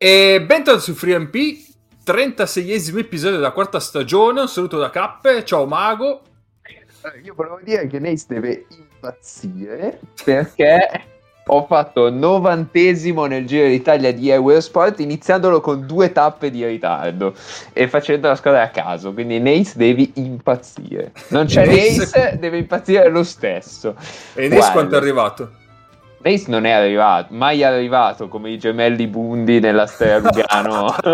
E bentornati su FreeMP, 36esimo episodio della quarta stagione. Un saluto da Cappe, ciao Mago. Io volevo dire che Nace deve impazzire perché ho fatto novantesimo nel Giro d'Italia di Euro Sport iniziandolo con due tappe di ritardo e facendo la squadra a caso quindi Nace devi impazzire non c'è Nace deve impazzire lo stesso e Nace quanto è arrivato? Nace non è arrivato mai arrivato come i gemelli Bundi nella storia Lugano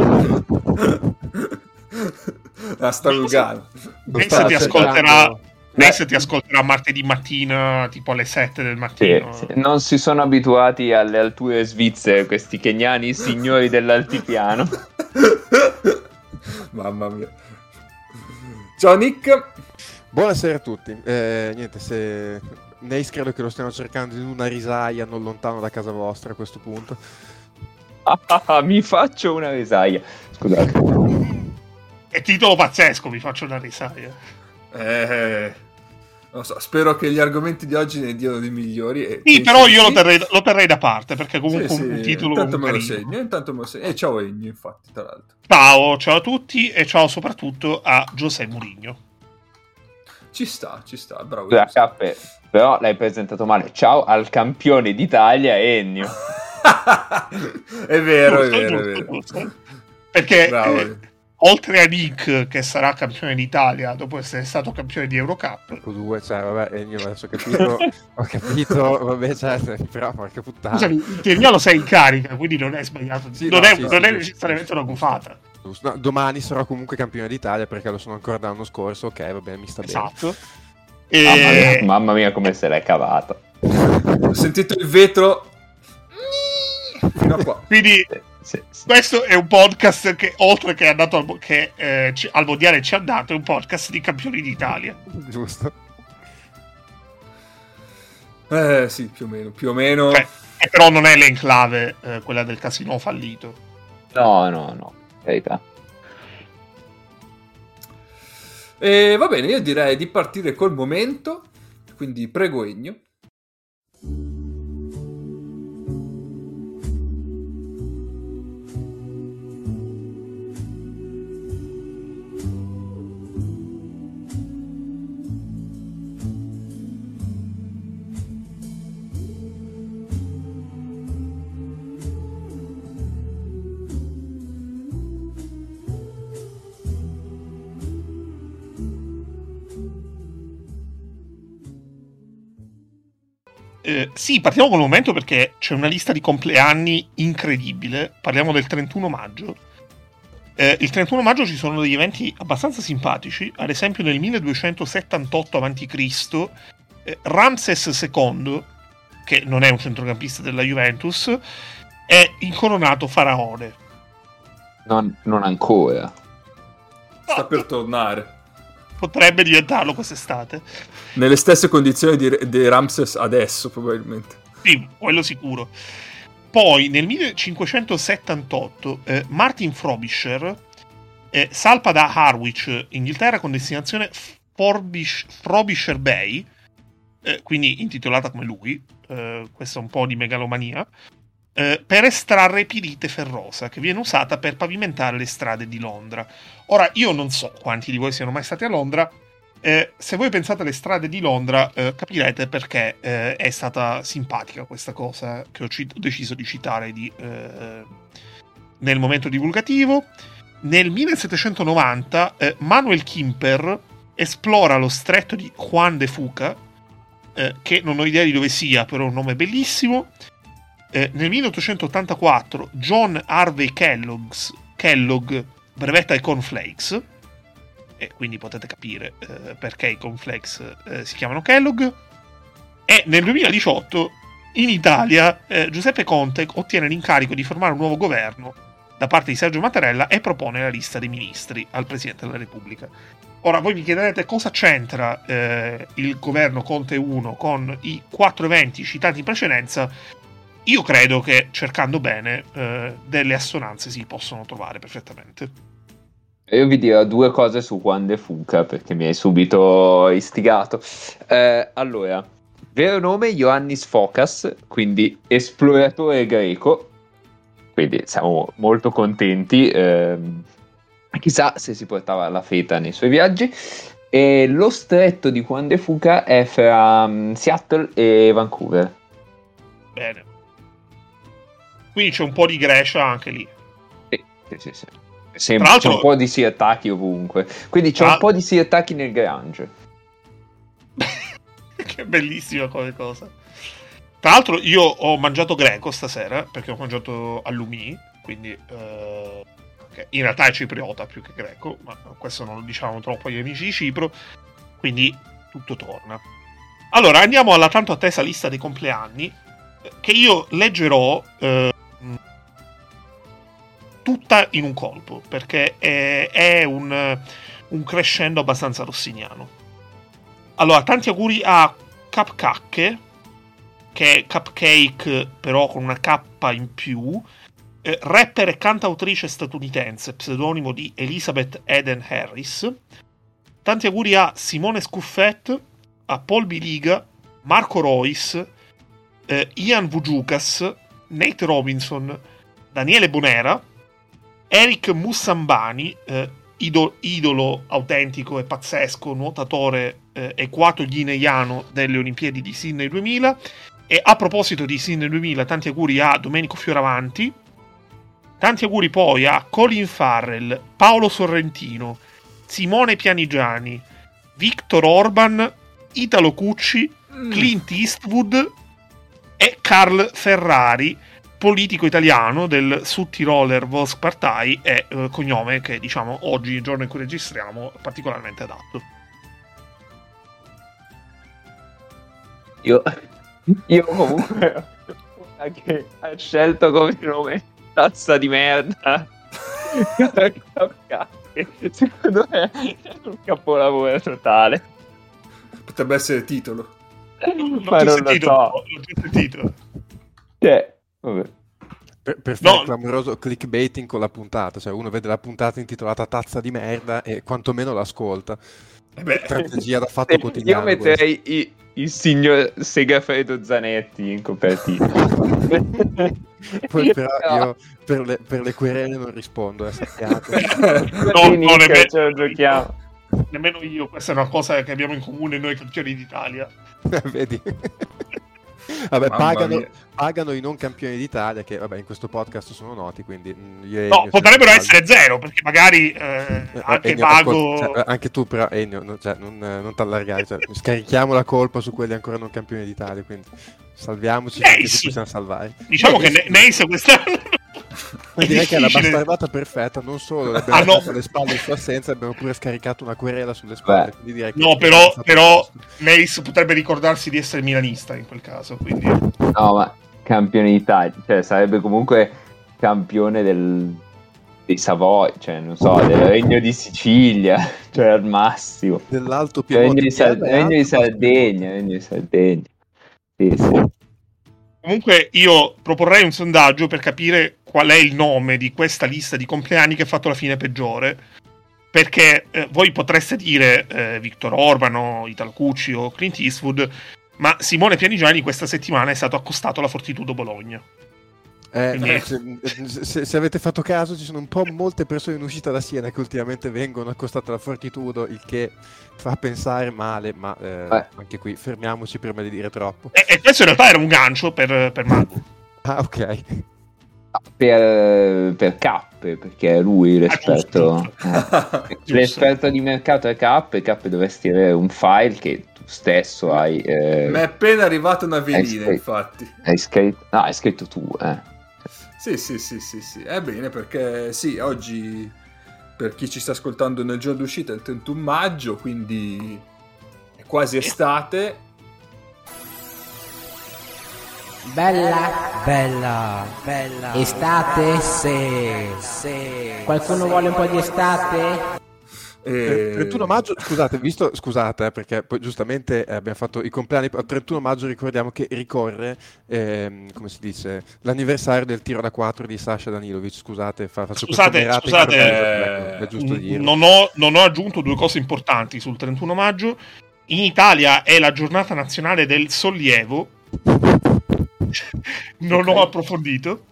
la storia Lugano Nace ti ascolterà Adesso ti ascolterà martedì mattina, tipo alle 7 del mattino. Sì, sì. Non si sono abituati alle alture svizzere questi keniani signori dell'altipiano. Mamma mia. Ciao Nick. Buonasera a tutti. Eh, niente, se Neis credo che lo stiano cercando in una risaia non lontano da casa vostra a questo punto. Ah, mi faccio una risaia. Scusate. È titolo pazzesco, mi faccio una risaia. Eh, non so, spero che gli argomenti di oggi ne diano dei migliori. E sì, però io sì. lo, terrei, lo, terrei, da parte perché comunque sì, un sì, titolo. Intanto me lo segno, intanto me lo segno. E ciao Egno, infatti, tra l'altro. Ciao, ciao a tutti e ciao soprattutto a Giuseppe Murigno. Ci sta, ci sta, bravo. Scusa, Cappe, però l'hai presentato male. Ciao al campione d'Italia, Ennio. è vero, è vero, è vero. Perché. Bravo. Eh, oltre a Nick che sarà campione d'Italia dopo essere stato campione di Eurocup due cioè vabbè io adesso ho capito ho capito vabbè cioè però porca puttana Scusami, il Tiernolo sei in carica quindi non è sbagliato sì, non, no, è, sì, non sì, è, necessariamente una gufata no, domani sarò comunque campione d'Italia perché lo sono ancora dall'anno scorso ok va bene mi sta esatto. bene esatto e... mamma, mia, mamma mia come se l'è cavata ho sentito il vetro fino a qua quindi sì, sì. Questo è un podcast che, oltre che, è andato al, che eh, ci, al mondiale ci ha dato, è un podcast di campioni d'Italia. Giusto. Eh sì, più o meno, più o meno. Cioè, però non è l'enclave eh, quella del casino fallito. No, no, no, verità. E va bene, io direi di partire col momento, quindi prego Egno. Eh, sì, partiamo col momento perché c'è una lista di compleanni incredibile. Parliamo del 31 maggio. Eh, il 31 maggio ci sono degli eventi abbastanza simpatici. Ad esempio, nel 1278 a.C., eh, Ramses II, che non è un centrocampista della Juventus, è incoronato faraone. Non, non ancora. Sta per tornare potrebbe diventarlo quest'estate. Nelle stesse condizioni di, di Ramses adesso, probabilmente. Sì, quello sicuro. Poi nel 1578 eh, Martin Frobisher eh, salpa da Harwich, Inghilterra, con destinazione Forbish, Frobisher Bay, eh, quindi intitolata come lui, eh, questa è un po' di megalomania, eh, per estrarre pirite ferrosa che viene usata per pavimentare le strade di Londra. Ora, io non so quanti di voi siano mai stati a Londra. Eh, se voi pensate alle strade di Londra, eh, capirete perché eh, è stata simpatica questa cosa che ho, cit- ho deciso di citare di, eh, nel momento divulgativo. Nel 1790 eh, Manuel Kimper esplora lo stretto di Juan de Fuca, che non ho idea di dove sia, però è un nome bellissimo eh, nel 1884 John Harvey Kellogg's, Kellogg brevetta i cornflakes, e quindi potete capire eh, perché i cornflakes eh, si chiamano Kellogg. E nel 2018 in Italia eh, Giuseppe Conte ottiene l'incarico di formare un nuovo governo da parte di Sergio Mattarella e propone la lista dei ministri al Presidente della Repubblica. Ora voi mi chiederete cosa c'entra eh, il governo Conte 1 con i quattro eventi citati in precedenza io credo che cercando bene eh, delle assonanze si possono trovare perfettamente. Io vi dirò due cose su Juan de Fuca perché mi hai subito istigato. Eh, allora, vero nome Ioannis Focas, quindi esploratore greco. quindi siamo molto contenti. ehm, chissà se si portava la feta nei suoi viaggi. E lo stretto di Juan de Fuca è fra mm, Seattle e Vancouver. Bene. Quindi c'è un po' di Grecia anche lì. Sì, sì, sì. sì. Sem- Tra l'altro- c'è un po' di sirtaki ovunque. Quindi c'è Ah. un po' di sirtaki nel Grange. che bellissima come cosa. Tra l'altro io ho mangiato greco stasera, perché ho mangiato allumi, quindi eh, in realtà è cipriota più che greco, ma questo non lo diciamo troppo agli amici di Cipro, quindi tutto torna. Allora andiamo alla tanto attesa lista dei compleanni, eh, che io leggerò eh, tutta in un colpo, perché è, è un, un crescendo abbastanza rossiniano. Allora, tanti auguri a Cupcake, che è cupcake però con una K in più, eh, rapper e cantautrice statunitense, pseudonimo di Elizabeth Eden Harris. Tanti auguri a Simone Scuffet, a Paul Biliga, Marco Royce, eh, Ian Vugiukas, Nate Robinson, Daniele Bonera, Eric Mussambani, eh, ido- idolo autentico e pazzesco, nuotatore eh, equato-guineiano delle Olimpiadi di Sydney 2000. E a proposito di Sydney 2000, tanti auguri a Domenico Fioravanti. Tanti auguri poi a Colin Farrell, Paolo Sorrentino, Simone Pianigiani, Victor Orban, Italo Cucci, Mm. Clint Eastwood e Carl Ferrari, politico italiano del Südtiroler Volkspartei e eh, cognome che diciamo oggi, il giorno in cui registriamo, è particolarmente adatto. Io, io comunque che ha scelto come nome tazza di merda. Secondo me è un capolavoro totale. Potrebbe essere il titolo. Non Ma non lo sentito, so. non ti ho sentito. Cioè, vabbè. Per, per fare No. clamoroso clickbaiting con la puntata, cioè uno vede la puntata intitolata Tazza di merda e quantomeno l'ascolta. Eh beh, Strategia da fatto Io quotidiano. metterei i- il signor Segafredo Zanetti in copertina. Poi però io per le, per le querele non rispondo, eh, sappiate. No, no, Inizia, nemmeno- ce lo giochiamo. Nemmeno io, questa è una cosa che abbiamo in comune noi campioni d'Italia. Vedi? Vabbè, pagano. Pagano i non campioni d'Italia, che vabbè, in questo podcast sono noti, quindi mm, io e No, potrebbero essere zero, perché magari eh, Eh, anche Ennio, Vago... cioè, anche tu però Ennio, non, cioè, non, eh, non t'allargare, cioè, scarichiamo la colpa su quelli ancora non campioni d'Italia, quindi salviamoci Eh, finché sì. ci possiamo salvare. Diciamo Eh, che sì. Ne- Neis quest'anno... Direi che è la bastardata perfetta, non solo le abbiamo Ah, no. alle spalle in sua assenza, abbiamo pure scaricato una querela sulle spalle. Beh. quindi direi che No, però, però. Neis potrebbe ricordarsi di essere milanista in quel caso, quindi... No, ma campione d'Italia, cioè sarebbe comunque campione del, dei Savoy, cioè non so, del Regno di Sicilia, cioè al massimo. Dell'Alto Regno Piemonte Sal- è Regno di Sardegna, Regno di Sardegna. Sì, sì. Comunque io proporrei un sondaggio per capire qual è il nome di questa lista di compleanni che ha fatto la fine peggiore. Perché eh, voi potreste dire eh, Victor Orban o Italo Cucci o Clint Eastwood, ma Simone Pianigiani questa settimana è stato accostato alla Fortitudo Bologna. Eh, Quindi- eh, se, se- se avete fatto caso, ci sono un po' molte persone in uscita da Siena che ultimamente vengono accostate alla Fortitudo, il che fa pensare male, ma eh, Eh. anche qui fermiamoci prima di dire troppo. E, e questo in realtà era un gancio per, per Mago. Ah, ok. Per, per cappe, perché è lui l'esperto. giusto. eh. L'esperto di mercato è cappe, cappe dovresti avere un file che stesso hai, eh, Mi è appena arrivata una velina, infatti. hai scritto. No, hai scritto tu, eh. Sì, sì, sì, sì, sì. È bene perché sì, oggi per chi ci sta ascoltando nel giorno d'uscita è il 31 maggio, quindi è quasi estate. Bella, Bella, bella. estate, Se, se. qualcuno vuole un po' di estate? E... 31 maggio, scusate, visto, scusate, eh, perché poi giustamente eh, abbiamo fatto i compleanni, il 31 maggio ricordiamo che ricorre, ehm, come si dice, l'anniversario del tiro da 4 di Sasha Danilovic, scusate, fa, faccio Scusate, scusate, ecco, è giusto dirlo. non ho, non ho aggiunto due cose importanti sul 31 maggio. In Italia è la giornata nazionale del sollievo. non ho approfondito.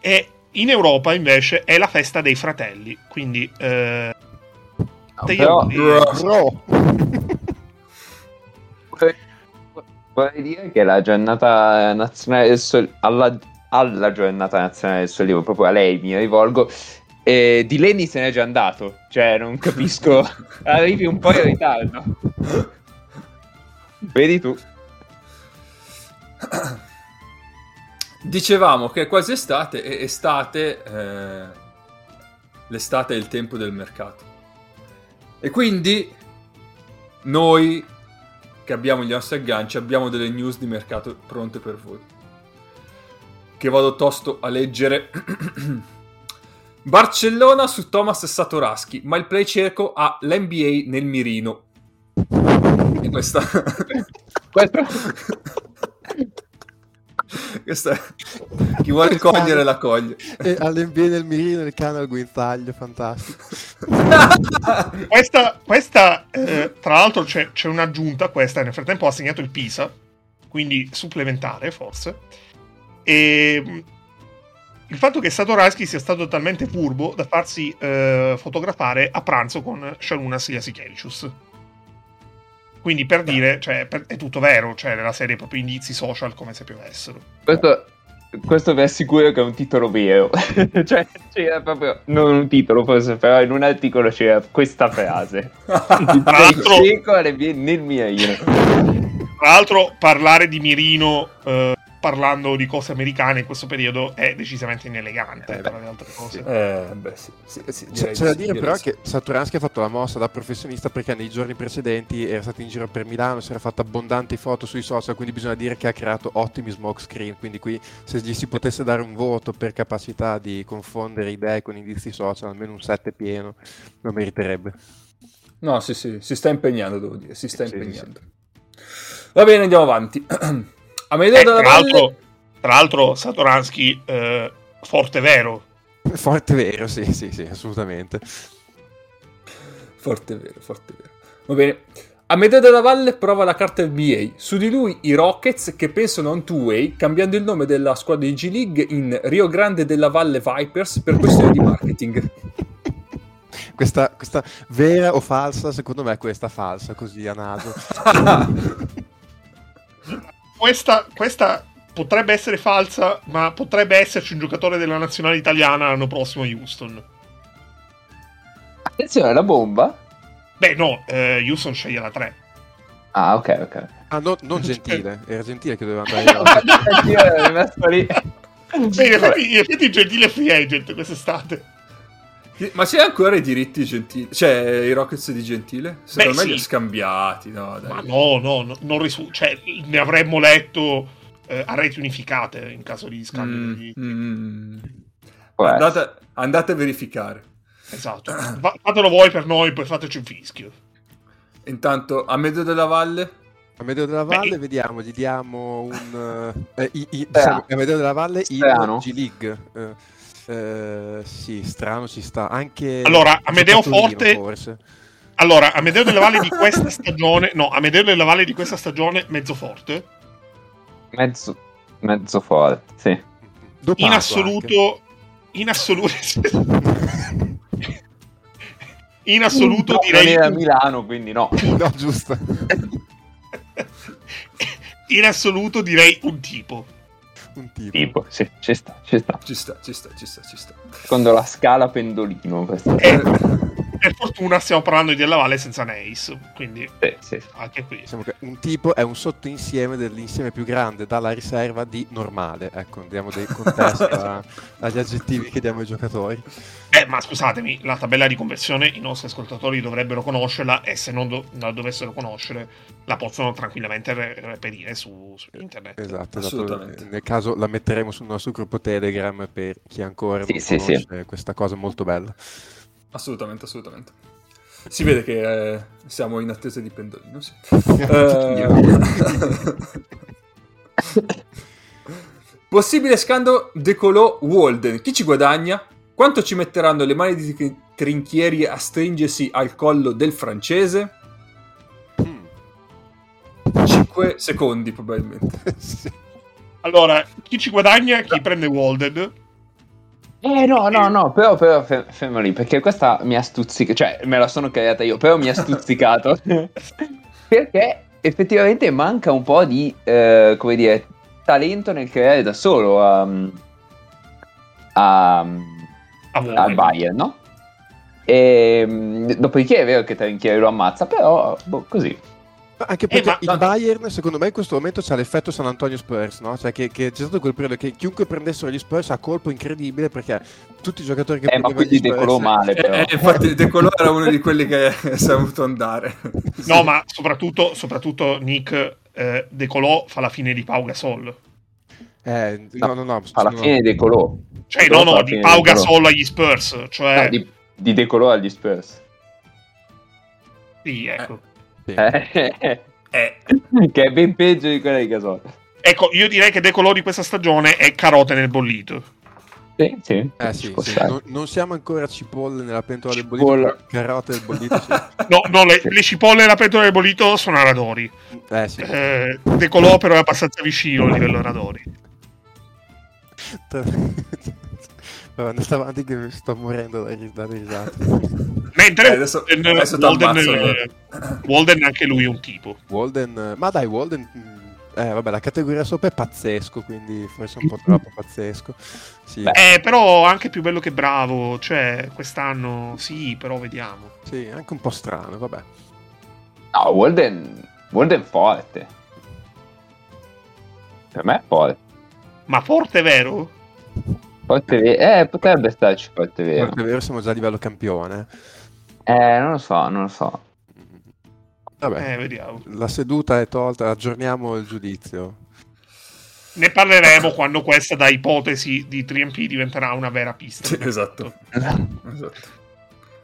E in Europa invece è la festa dei fratelli, quindi eh, però- Bro. Vorrei dire che la giornata nazionale del sollievo, alla, alla giornata nazionale del sollievo, proprio a lei mi rivolgo, eh, di Lenny se n'è già andato. Cioè, non capisco. Arrivi un po' in ritardo. Vedi tu. Dicevamo che è quasi estate e estate, eh, l'estate è il tempo del mercato. E quindi noi che abbiamo gli nostri agganci abbiamo delle news di mercato pronte per voi. Che vado tosto a leggere. Barcellona su Thomas Satoraschi, ma il play cieco ha l'NBA nel mirino. E questa... Questo... questa Chi vuole cogliere la coglie. E all'NBA nel mirino il cane al guinzaglio, fantastico. Questa, questa, eh, tra l'altro, c'è, c'è un'aggiunta. Questa nel frattempo ha segnato il Pisa, quindi supplementare forse. E mh, il fatto che Satoransky sia stato talmente furbo da farsi eh, fotografare a pranzo con Shalunas Jasikevicius. Quindi per dire, cioè, per- è tutto vero, cioè nella serie proprio indizi social come se piovessero. Questo, questo vi assicuro che è un titolo vero. cioè, c'era proprio. Non un titolo, forse, però in un articolo c'era questa frase. Il l'altro- vie- nel mirino. Tra l'altro, parlare di Mirino eh, parlando di cose americane in questo periodo è decisamente inelegante, Eh, tra le altre cose. Eh, beh, sì, sì, sì, C'è, c'è da di sì, dire però sì. che Satoransky ha fatto la mossa da professionista perché nei giorni precedenti era stato in giro per Milano, si era fatto abbondanti foto sui social, quindi bisogna dire che ha creato ottimi smoke screen, quindi qui se gli si potesse dare un voto per capacità di confondere idee con indizi social, almeno un 7 pieno, lo meriterebbe. No, sì, sì, si sta impegnando, devo dire, si sta Sì, impegnando. Va bene, andiamo avanti. Amedeo Eh, della tra, Valle... l'altro, tra l'altro, Satoransky, eh, forte vero. Forte vero, sì, sì, sì, assolutamente. Forte vero, forte vero. Va bene. Amedeo della Valle prova la carta NBA. Su di lui i Rockets che pensano a un two-way cambiando il nome della squadra di G League in Rio Grande della Valle Vipers per questione di marketing. Questa, questa vera o falsa? Secondo me è questa falsa, così a naso. Questa, questa potrebbe essere falsa, ma potrebbe esserci un giocatore della nazionale italiana l'anno prossimo a Houston. Attenzione, la bomba. Beh, no, eh, Houston sceglie la 3. Ah, ok, ok. Ah, no, non gentile, era gentile che doveva andare là. Io ero rimasto lì. Beh, in effetti, in effetti Gentile free agent quest'estate. Ma c'è ancora i diritti gentili? Cioè, i Rockets di Gentile? Secondo Beh, me sì. li ha scambiati, no, dai. Ma no, no, no, non risu- cioè, ne avremmo letto eh, a reti unificate in caso di scambio. Mm, di- mm. Andate, andate a verificare. Esatto. Va- fatelo voi per noi, poi fateci un fischio. Intanto, Amedeo della Valle... A Medeo della Beh, Valle, i- vediamo, gli diamo un... eh, i- i- diciamo, a Medeo della Valle in. G-League. Eh, eh, sì, strano ci sta. Anche... Allora, Amedeo Forte- Forse. Allora, Amedeo della Valle di questa stagione, no, Amedeo della Valle di questa stagione, mezzo forte. Mezzo, mezzo forte, sì. Dopato In anche. assoluto, in assoluto, in assoluto No, direi, Non era a Milano, quindi no. No, giusto. in assoluto direi un tipo. Un tipo. Tipo, sì, ci sta, ci sta. Ci sta, ci sta, ci sta, ci sta. Secondo la scala pendolino, questo. E per fortuna stiamo parlando di Della Valle senza Neis, quindi Sì, sì. anche qui. Diciamo che un tipo è un sottoinsieme dell'insieme più grande dalla riserva di normale. Ecco, diamo dei contesti a- agli aggettivi che diamo ai giocatori. Eh, ma scusatemi, la tabella di conversione i nostri ascoltatori dovrebbero conoscerla e se non, do- non la dovessero conoscere la possono tranquillamente re- reperire su, su internet. Esatto, esatto. Assolutamente. Nel caso la metteremo sul nostro gruppo Telegram per chi ancora Sì, non sì, sì. conosce questa cosa molto bella. Assolutamente, assolutamente. Si vede che eh, siamo in attesa di Pendolino, sì. Eh, Possibile scandalo decolò Walden. Chi ci guadagna? Quanto ci metteranno le mani di trinchieri a stringersi al collo del francese? 5 secondi probabilmente. Sì. Allora, chi ci guadagna? Chi prende Walded? Eh no, no, no, però, però fer- fermo lì, perché questa mi ha stuzzicato, cioè me la sono creata io, però mi ha stuzzicato, perché effettivamente manca un po' di, eh, come dire, talento nel creare da solo a, a, A al Bayern, no? E, mm, dopodiché è vero che Trinchieri lo ammazza, però boh, così. Anche perché ma- il Bayern, secondo me, in questo momento c'ha l'effetto San Antonio Spurs, no? Cioè che, che c'è stato quel periodo che chiunque prendessero gli Spurs ha colpo incredibile perché tutti i giocatori che Eh, ma prendevano quindi gli Spurs- decolò male, Eh, però. eh, infatti De Colò era uno di quelli che è saputo andare. No, ma soprattutto, soprattutto Nick eh, De Colò fa la fine di Pau Gasol. Eh, no, no, no. Alla no. fine decolò. Cioè, Decolò no, no, di Pau decolò. Gasol agli Spurs. Cioè, No, di, di decolò agli Spurs. sì, ecco. Eh, Eh, che è ben peggio di quella di Gasol. Ecco, io direi che De Colò di questa stagione è carote nel bollito. Sì, sì. Eh sì, sì. Non, non siamo ancora cipolle nella pentola del bollito, carote del bollito sì. No, no, le, le cipolle e la pentola del bollito sono a radori. Eh sì. Eh, De Colò però è abbastanza vicino a livello radori. Vabbè, andate avanti che mi sto morendo da risate. Mentre Eh, adesso- Walden, adesso Walden, t'ammazzo, eh, Walden anche lui è un tipo. Walden, eh, ma dai, Walden... mm, Eh, vabbè, la categoria sopra è pazzesco, quindi forse un po' troppo pazzesco. Sì, Beh. Eh, però anche più bello che bravo. Cioè, quest'anno sì, però vediamo. sì, anche un po' strano, vabbè. No, Walden, Walden forte. Per me è forte. Ma forte, vero? Forte ve- eh, potrebbe starci forte vero. Forse è vero, siamo già a livello campione. Eh, non lo so, non lo so. Vabbè, Eh, vediamo. la seduta è tolta, aggiorniamo il giudizio. Ne parleremo quando questa da ipotesi di 3MP diventerà una vera pista. sì, esatto. esatto.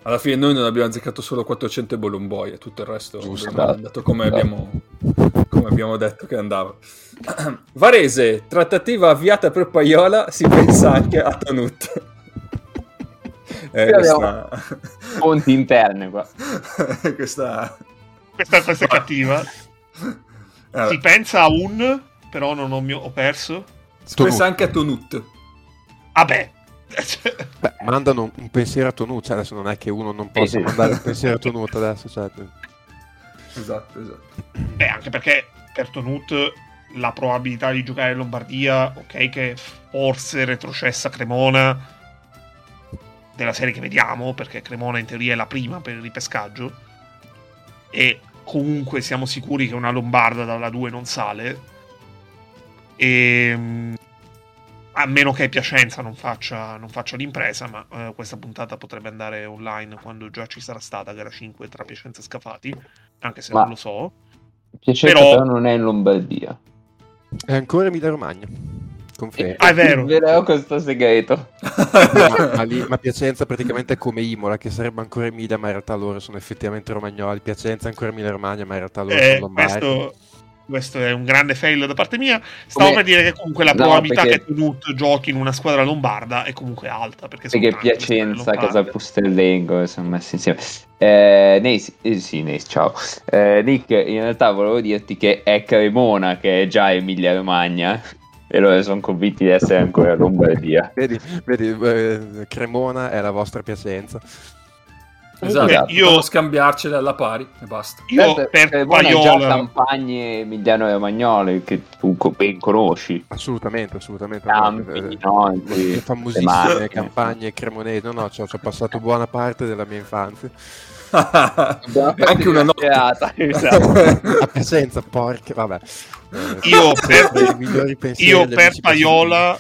Alla fine noi non abbiamo azzeccato solo 400 bolomboie, tutto il resto Giusto. è andato come abbiamo, come abbiamo detto che andava. Varese, trattativa avviata per Paiola, si pensa anche a Tonut. Eh, questa... Fonti interne qua. questa... Questa, questa è cattiva. Eh, Si pensa a un, però non ho, mio- ho perso. si Tonut. pensa anche a Tonut. Vabbè. Beh, mandano un pensiero a Tonut, cioè adesso non è che uno non Sì, possa sì. mandare un pensiero a Tonut adesso, cioè... Esatto, esatto. Beh, anche perché per Tonut la probabilità di giocare in Lombardia, ok, che forse retrocessa Cremona della serie che vediamo, perché Cremona in teoria è la prima per il ripescaggio. E comunque siamo sicuri che una Lombarda dalla 2 non sale. E mm, a meno che Piacenza non faccia, non faccia l'impresa, ma eh, questa puntata potrebbe andare online quando già ci sarà stata gara 5 tra Piacenza e Scafati, anche se Ma- non lo so. Piacenza Però- però... non è in Lombardia. È ancora Emilia Romagna, confermo. Ah, è vero. Svelo questo segreto. ma, ma lì- ma Piacenza praticamente è come Imola, che sarebbe ancora Emilia, ma in realtà loro sono effettivamente romagnoli. Piacenza è ancora Emilia Romagna, ma in realtà loro Eh, sono lombardi. questo, questo è un grande fail da parte mia. Stavo Come- per dire che comunque la No, probabilità perché- che Tunut giochi in una squadra lombarda è comunque alta. Perché, Perché Piacenza. Casa Pustellengo sono messi insieme. Eh, Nace, eh, sì, Nace, ciao. Eh, Nick, in realtà volevo dirti che è Cremona che è già Emilia Romagna e loro sono convinti di essere ancora Lombardia. Vedi, vedi eh, Cremona è la vostra Piacenza. Esatto, Comunque, io- scambiarcele alla pari e basta. Io per Cremona è già Paiola, Campagne Emiliano Romagnoli che tu ben conosci. Assolutamente, assolutamente. Campi, Eh, no? le le famosissime macchine. campagne cremonesi. No, no, ci ho, ci ho passato buona parte della mia infanzia. Anche una notte. serata, esatto. A Piacenza, porca, vabbè. Eh, Io per- i migliori pensieri io per Paiola,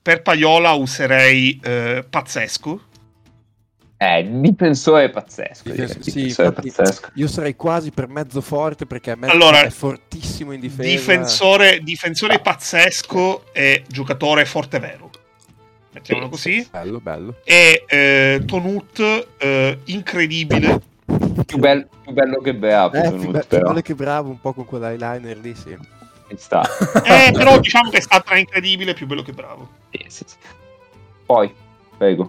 per Paiola userei eh, pazzesco. Eh, difensore pazzesco. direi, Difens- sì, difensore infatti, pazzesco. Io sarei quasi per mezzo forte perché mezzo Allora, è fortissimo in difesa. Difensore, difensore pazzesco e giocatore forte vero. Mettiamolo così. Bello, bello. E eh, Tonut, eh, incredibile. Più, bel- più bello che bravo. Eh, Tonut, più, be- più bello che bravo un po' con quell'eyeliner lì, sì. Sta. Eh, però diciamo che sta tra incredibile più bello che bravo. Sì, sì, sì. Poi, prego.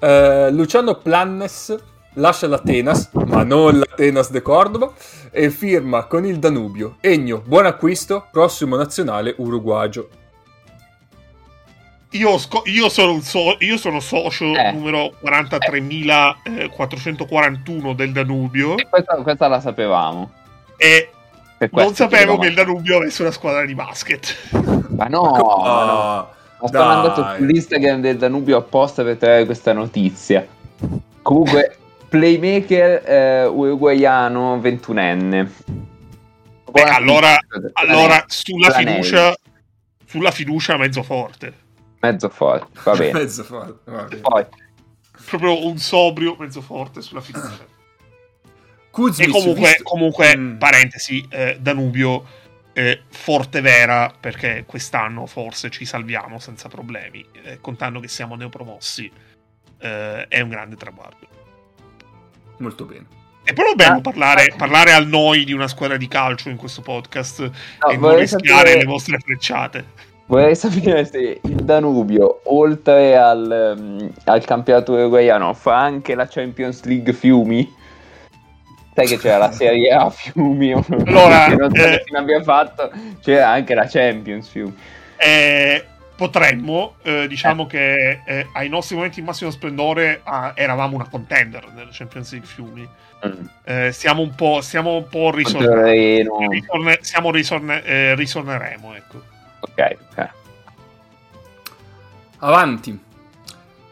Eh, Luciano Plannes lascia l'Atenas, ma non l'Atenas de Cordoba, e firma con il Danubio. Egno, buon acquisto, prossimo nazionale uruguagio. io, sco- io sono, so- io sono socio Eh. numero 43.441 del Danubio questa, questa la sapevamo. e non sapevo che il Danubio avesse una squadra di basket. Ma no, ma no. Ma sono dai. andato sull'Instagram del Danubio apposta per trovare questa notizia. Comunque, playmaker eh, uruguaiano 21enne. Beh, allora, allora sulla fiducia, sulla fiducia mezzo forte. Mezzo forte, va bene. Mezzo forte, va bene. Poi, Proprio un sobrio mezzo forte sulla fiducia. Kuzmic, E comunque, visto- comunque Mm. parentesi, eh, Danubio eh, forte vera perché quest'anno forse ci salviamo senza problemi, eh, contando che siamo neopromossi. eh, è un grande traguardo. Molto bene. E poi dobbiamo Ah. parlare, parlare al noi di una squadra di calcio in questo podcast e non rischiare sapere- le vostre frecciate. vorrei sapere se il Danubio, oltre al, ehm, al campionato uruguaiano, fa anche la Champions League Fiumi. Sai che c'era la Serie A Fiumi? Allora, che non so eh, che fine abbia fatto. C'era anche la Champions Fiumi. Eh, potremmo, eh, diciamo che eh, ai nostri momenti di massimo splendore ah, eravamo una contender nella Champions League Fiumi. Mm. Eh, stiamo un po', stiamo un po' risorne- Torreno. risorne- siamo risorne- eh, risorneremo, ecco. Ok, ok. Avanti.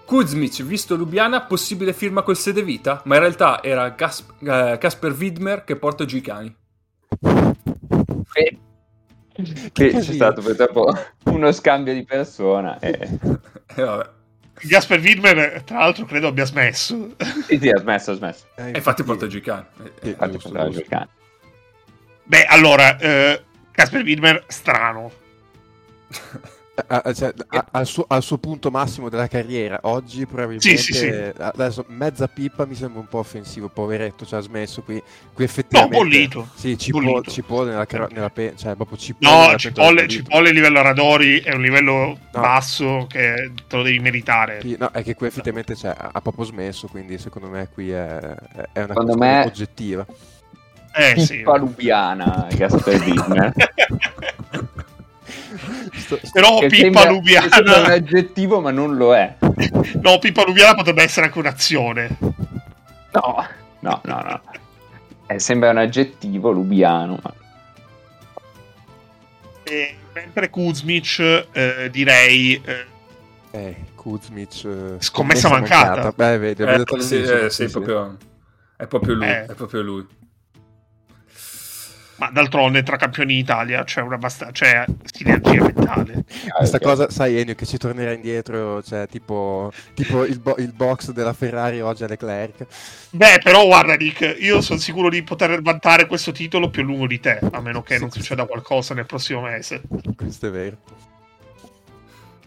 Kuzmic, visto Lubiana, possibile firma col sede vita, ma in realtà era Gas- eh, Casper Widmer che porta giù i cani. Che, che c'è stato purtroppo uno scambio di persona. E... E vabbè. Jasper Widmer, tra l'altro, credo abbia smesso. Sì, sì, ha smesso, ha smesso. Eh, E infatti porta giù i cani. Eh, Sì, Infatti. Beh, allora, eh, Casper Widmer, strano. Cioè, a- al, suo, al suo punto massimo della carriera, oggi probabilmente Sì, sì, sì. adesso mezza pippa mi sembra un po' offensivo, poveretto, cioè ha smesso qui, qui No, effettivamente bollito. Sì, cipo, cipolle nella, nella pe- cioè proprio cipolle No, cipolle, cipolle livello Radori è un livello No. basso che te lo devi meritare. Sì, no, è che qui effettivamente cioè, ha proprio smesso, quindi secondo me qui è, è una Secondo questione me- oggettiva. Eh sì. Lubiana, Gasper Widmer. Sto- sto- Però Che Pippa sembra- che Lubiana. sembra un aggettivo, ma non lo è. No, Pippa Lubiana potrebbe essere anche un'azione. No, no, no, no. Eh, sembra un aggettivo lubiano. Ma... E mentre Kuzmic, eh, direi. eh, Eh, Kuzmic... eh, Scommessa mancata. Beh, vedi, Eh, sì, eh, sì, sì, sì. proprio- è proprio lui. Eh. È proprio lui. Ma d'altronde tra campioni d'Italia c'è una basta- c'è sinergia mentale. Questa Ok. cosa, sai Ennio, che ci tornerà indietro, cioè tipo, tipo il, bo- il box della Ferrari oggi a Leclerc. Beh, però guarda, Nick, io sono sicuro di poter vantare questo titolo più a lungo di te, a meno che Sì, non sì. succeda qualcosa nel prossimo mese. Questo è vero.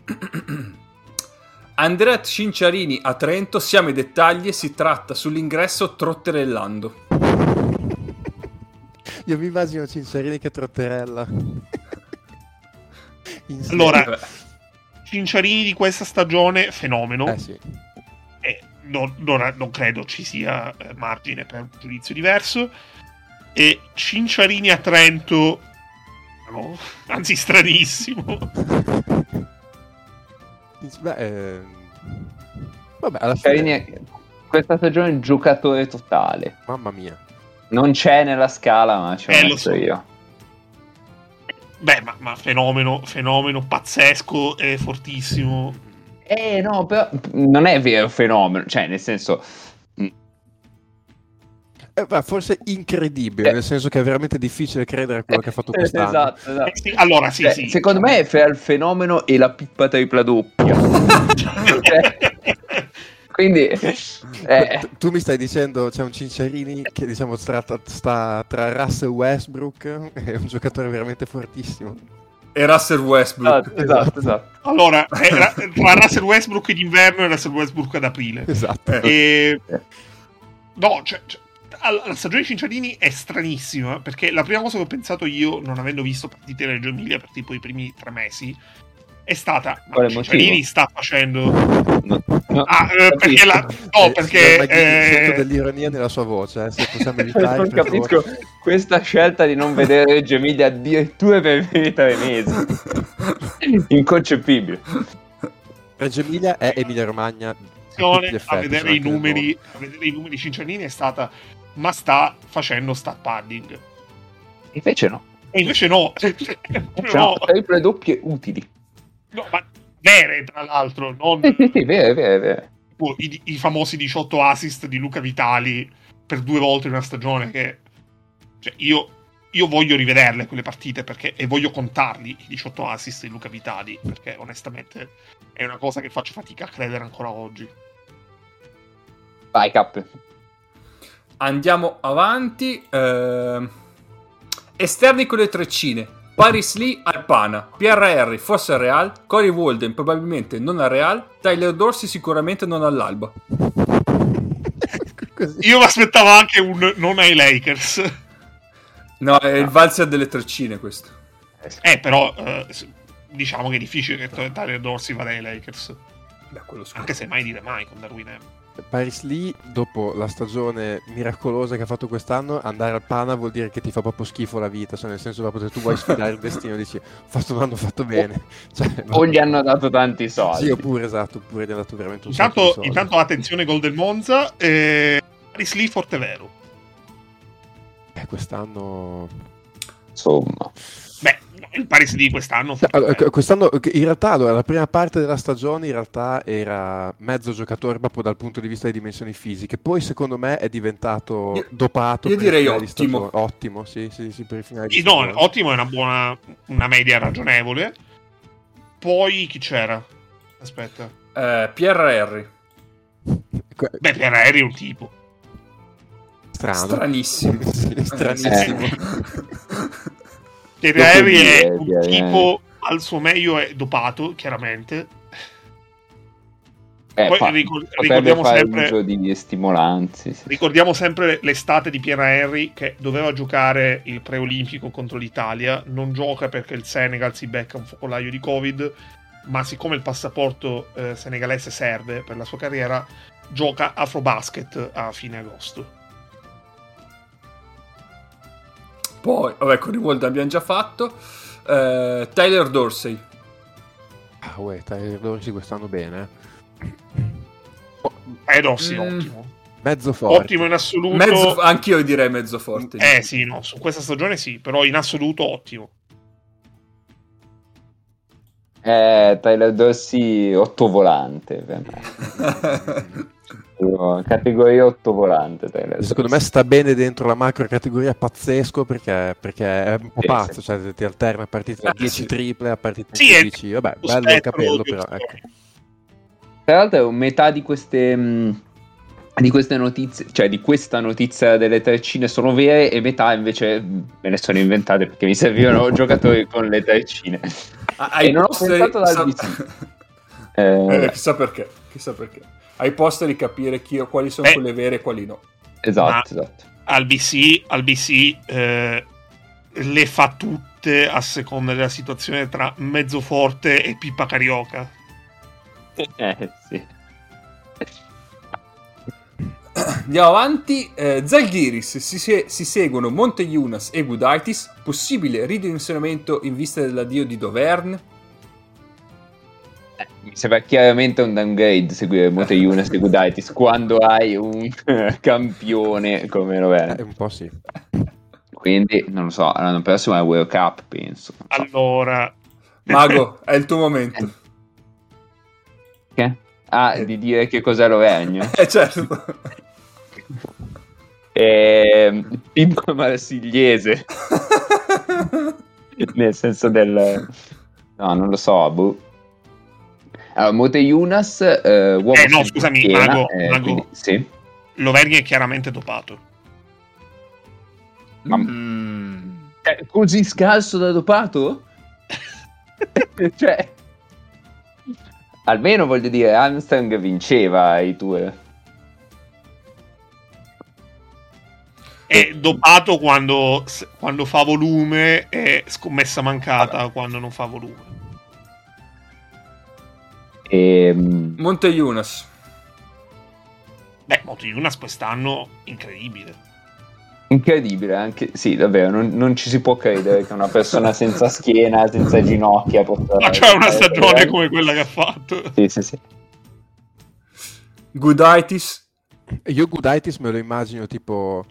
Andrea Cinciarini a Trento, siamo ai dettagli, si tratta sull'ingresso trotterellando. Io mi immagino Cincerini che trotterella. Allora. Cinciarini di questa stagione, fenomeno. Eh sì. e non, non- non credo ci sia eh, margine per un giudizio diverso. E Cinciarini a Trento, no, anzi, stranissimo. Beh, ehm, vabbè, alla fine... è- questa stagione è un giocatore totale. Mamma mia. Non c'è nella scala, ma ho Eh, lo messo so. io. Beh, ma, ma fenomeno, fenomeno pazzesco e fortissimo. Eh no, però non è vero fenomeno, cioè nel senso Eh, beh, forse incredibile, Eh. nel senso che è veramente difficile credere a quello che ha fatto quest'anno. Esatto, esatto. Eh sì, allora, sì, Cioè, sì. Secondo me è fra il fenomeno e la pippa tripla doppia. Cioè, Quindi eh, Tu- Tu mi stai dicendo c'è un Cinciarini che diciamo sta, sta tra Russell Westbrook e un giocatore veramente fortissimo. E Russell Westbrook. esatto, esatto, esatto. allora, era- tra Russell Westbrook d'inverno e Russell Westbrook ad aprile. Esatto. E... Eh. No, cioè, cioè, la stagione di Cinciarini è stranissima perché la prima cosa che ho pensato io, non avendo visto partite Reggio Emilia per tipo i primi tre mesi, è stata: Quale motivo? sta facendo. No, no, Ah, eh, perché la. No, Eh, perché. eh, sento dell'ironia nella sua voce, eh, se possiamo evitare. non capisco favore. questa scelta di non vedere Reggio Emilia addirittura per tre mesi. Inconcepibile. Reggio Emilia è Emilia Romagna. A vedere i numeri, a vedere i numeri Cinciannini è stata ma sta facendo stat padding. Invece no. E invece no, Cioè, no, triple doppie utili. No, ma vere tra l'altro, non Sì, sì, sì, vero, vero. tipo i, i famosi 18 assist di Luca Vitali per due volte in una stagione che cioè, io, io voglio rivederle quelle partite perché, e voglio contarli i 18 assist di Luca Vitali perché onestamente è una cosa che faccio fatica a credere ancora oggi. Vai, Cap. Andiamo avanti. ehm, esterni con le treccine. Paris Lee al Pana, Pierre Henry forse al Real, Cory Walden probabilmente non al Real, Tyler Dorsey sicuramente non all'Alba. Io mi aspettavo anche un non ai Lakers. No, è il valzer delle treccine questo. Eh, però eh, diciamo che è difficile che Tyler Dorsey vada ai Lakers. Beh. Anche se mai dire mai con Darwin Ham. Paris Lee, dopo la stagione miracolosa che ha fatto quest'anno, andare al Pana vuol dire che ti fa proprio schifo la vita. Cioè, nel senso, proprio se tu vuoi sfidare il destino, dici, ho fatto un anno fatto bene. Cioè, O gli hanno dato tanti soldi. Sì, oppure esatto, oppure gli ha dato veramente un sacco di Intanto, soldi. intanto attenzione Golden Monza. Eh, Paris Lee Fortevero. Eh, quest'anno... Insomma. Il Paris di quest'anno. No, allora, Fortevero. Quest'anno, in realtà, allora, la prima parte della stagione in realtà era mezzo giocatore proprio dal punto di vista di dimensioni fisiche. Poi, secondo me, è diventato Io- dopato. io direi ottimo. Ottimo, sì, sì, sì, per i finali di Sì, no, ottimo, è una buona una media ragionevole. Poi chi c'era? Aspetta. Eh, Pierre Henry, Que- Beh, Harry è un tipo. Strano. stranissimo. Sì, stranissimo. Per Harry di- è di- un di- tipo al suo meglio è dopato, chiaramente. Eh, Poi fa- ricor- ricordiamo sempre- di stimolanti. sì. Ricordiamo sempre l'estate di Pierre Henry che doveva giocare il preolimpico contro l'Italia, non gioca perché il Senegal si becca un focolaio di Covid, ma siccome il passaporto eh, senegalese serve per la sua carriera, gioca Afrobasket a fine agosto. Poi, vabbè, con Rivolda abbiamo già fatto. Eh, Tyler Dorsey. Ah, uè, Tyler Dorsey quest'anno bene. eh. Eh no, sì, Mm. ottimo. Mezzo forte. Ottimo in assoluto. Mezzo, anch'io direi mezzo forte. Eh sì, no, su questa stagione sì, però in assoluto ottimo. Eh, Tyler Dorsey ottovolante per me. Io- Categoria ottovolante Tyler Secondo me sta bene dentro la macro categoria pazzesco perché, perché è un po' Sì, pazzo, sì. cioè ti alterna a partite da Eh, 10 sì. triple, a partite Sì, da è 10, vabbè, lo bello il capello però, ecco. Tra l'altro metà di queste mh, di queste notizie, cioè di questa notizia delle treccine sono vere e metà invece mh, me ne sono inventate perché mi servivano giocatori con le treccine. Ah, E non ho pensato dal sa-. Eh, Eh, chissà perché. Chissà perché. Ai poster di capire chi, quali sono Eh. quelle vere e quali no. esatto, esatto. Al BC, al BC eh, le fa tutte a seconda della situazione tra mezzo forte e Pippa Carioca. Eh, sì. Andiamo avanti. Eh, Zalgiris si, se- si seguono Monte Yunas e Gudaitis. Possibile ridimensionamento in vista dell'addio di Dovern. Eh, Mi sembra chiaramente un downgrade seguire Mote Younes e Gudaitis quando hai un campione come Eh, Rovere. un po' sì. Quindi, non lo so, l'anno prossimo è World Cup, penso. Allora, Mago, è il tuo momento. Che? Ah, di dire che cos'è Rovegno. Eh certo. Ehm, Pimpo Marsigliese, nel senso del... No, non lo so, boh. Allora, Mote Yunas, eh, uomo Eh, no, scusami, schiena, Mago, eh, Mago. quindi- sì. Loverni è chiaramente dopato. Ma- Mm. Eh, così scarso da dopato? cioè, almeno voglio dire, Armstrong vinceva i tour. È dopato quando, quando fa volume e scommessa mancata quando non fa volume. Ehm, Monte Yunas. Beh, Moto Yunas quest'anno incredibile. Incredibile, anche sì, davvero, non, non ci si può credere che una persona senza schiena, senza ginocchia possa... Ma c'è una stagione come quella che ha fatto. Sì, sì, sì. Gooditis. Io Gooditis me lo immagino tipo...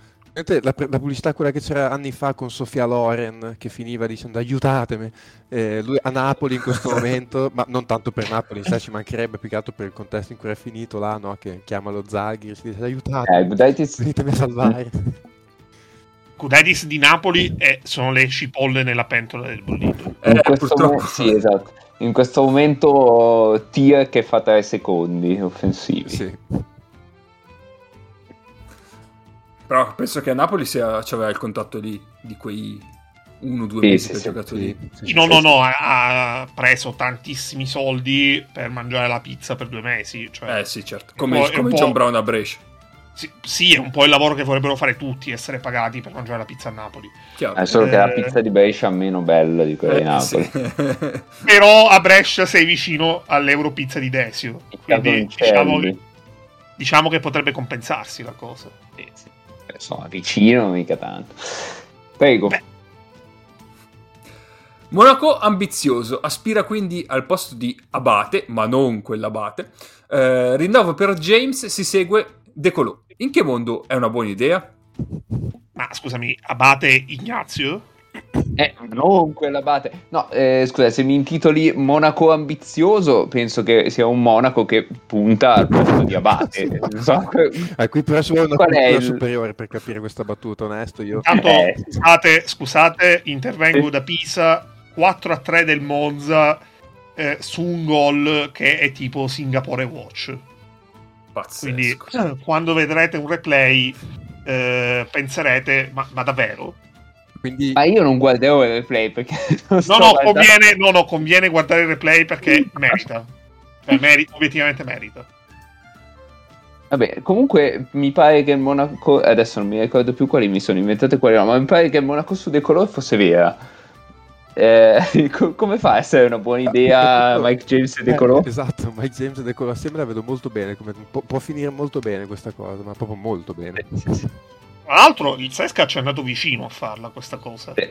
La, la pubblicità quella che c'era anni fa con Sofia Loren che finiva dicendo aiutatemi Eh, lui a Napoli in questo momento ma non tanto per Napoli sai ci mancherebbe più che altro per il contesto in cui è finito là no? che chiama lo Zaghi si dice aiutatemi Eh, venitemi a salvare Cudedis di Napoli e sono le cipolle nella pentola del bollito. Eh, in questo purtroppo. mo- sì, esatto. In questo momento tier che fa 3 secondi offensivi. sì. Però penso che a Napoli sia, c'aveva il contatto lì di quei uno o due Sì, mesi sì, ha sì, giocato sì, lì. sì. No, no, no, ha, ha preso tantissimi soldi per mangiare la pizza per due mesi. Cioè, Eh sì, certo. Come, Un po'- come un John po'- Brown a Brescia. sì, sì, è un po' il lavoro che vorrebbero fare tutti, essere pagati per mangiare la pizza a Napoli. Chiaro. È solo che la Eh. pizza di Brescia è meno bella di quella di Eh, Napoli. sì. Però a Brescia sei vicino all'Europizza di Desio. Quindi diciamo, diciamo che potrebbe compensarsi la cosa. Sì, sì. Sono vicino, mica tanto. Prego. Beh. Monaco ambizioso, aspira quindi al posto di Abate, ma non quell'Abate. Eh, rinnovo per James, si segue De Colò. In che mondo è una buona idea? Ma scusami, Abate Ignazio? Eh, non quella bate. No, eh, scusa, se mi intitoli Monaco ambizioso, penso che sia un Monaco che punta al posto di Abate. Non so. Ah, qui però ci vuole una Qual è cultura il- superiore per capire questa battuta onesto io Intanto, Eh. scusate, scusate, intervengo da Pisa, 4 a 3 del Monza eh, su un gol che è tipo Singapore Watch. Pazzesco. Quindi eh, quando vedrete un replay eh, penserete, ma, ma davvero? Quindi Ma io non guarderò il replay perché non No, no, conviene, no, no, conviene guardare il replay perché merita. Cioè, meri- obiettivamente merita. Vabbè, comunque mi pare che il Monaco. Adesso non mi ricordo più quali mi sono inventate quali no, ma mi pare che il Monaco su De Color fosse vera. Eh, co- come fa a essere una buona idea Mike James e De Eh, Color? esatto Mike James e De Colò assieme la vedo molto bene come- può, può finire molto bene questa cosa ma proprio molto bene Sì, sì. Tra l'altro, il Sesca ci è andato vicino a farla questa cosa. Sì.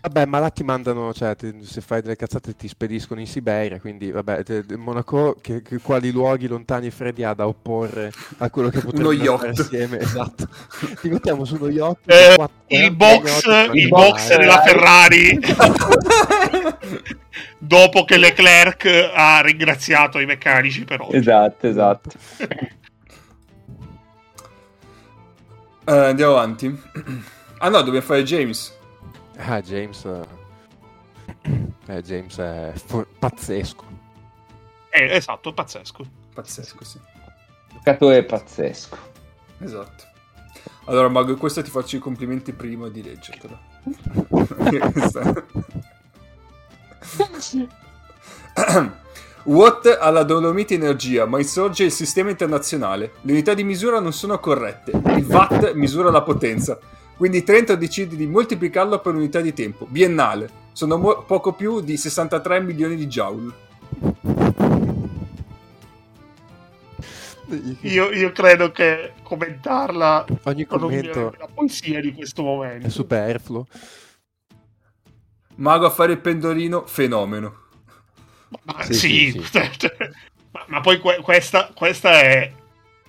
Vabbè, ma là ti mandano, cioè, ti- se fai delle cazzate ti spediscono in Siberia, quindi vabbè, te- Monaco, che, che- quali luoghi lontani e freddi ha da opporre a quello che potremmo fare assieme? Esatto. Ti mettiamo su uno yacht. Eh, quattro- il box, yacht, il box mari. della Ferrari dopo che Leclerc ha ringraziato i meccanici per oggi. Esatto, esatto. Eh, andiamo avanti. Ah no, dobbiamo fare James. Ah, James... eh, eh, James è fu- pazzesco. Eh, esatto, pazzesco. Pazzesco, sì. Giocatore pazzesco. Esatto. Allora, Mago, questo ti faccio i complimenti prima di leggertelo. Watt alla Dolomite Energia, ma insorge il sistema internazionale. Le unità di misura non sono corrette. Il Watt misura la potenza. Quindi Trento decide di moltiplicarlo per unità di tempo. Biennale. Sono mo- poco più di 63 milioni di joule. Io, io credo che commentarla Ogni commento la poesia di questo momento. è superfluo. Mago a fare il pendolino, fenomeno. Ma, Sì, sì, sì, ma, ma poi que- questa, questa, è,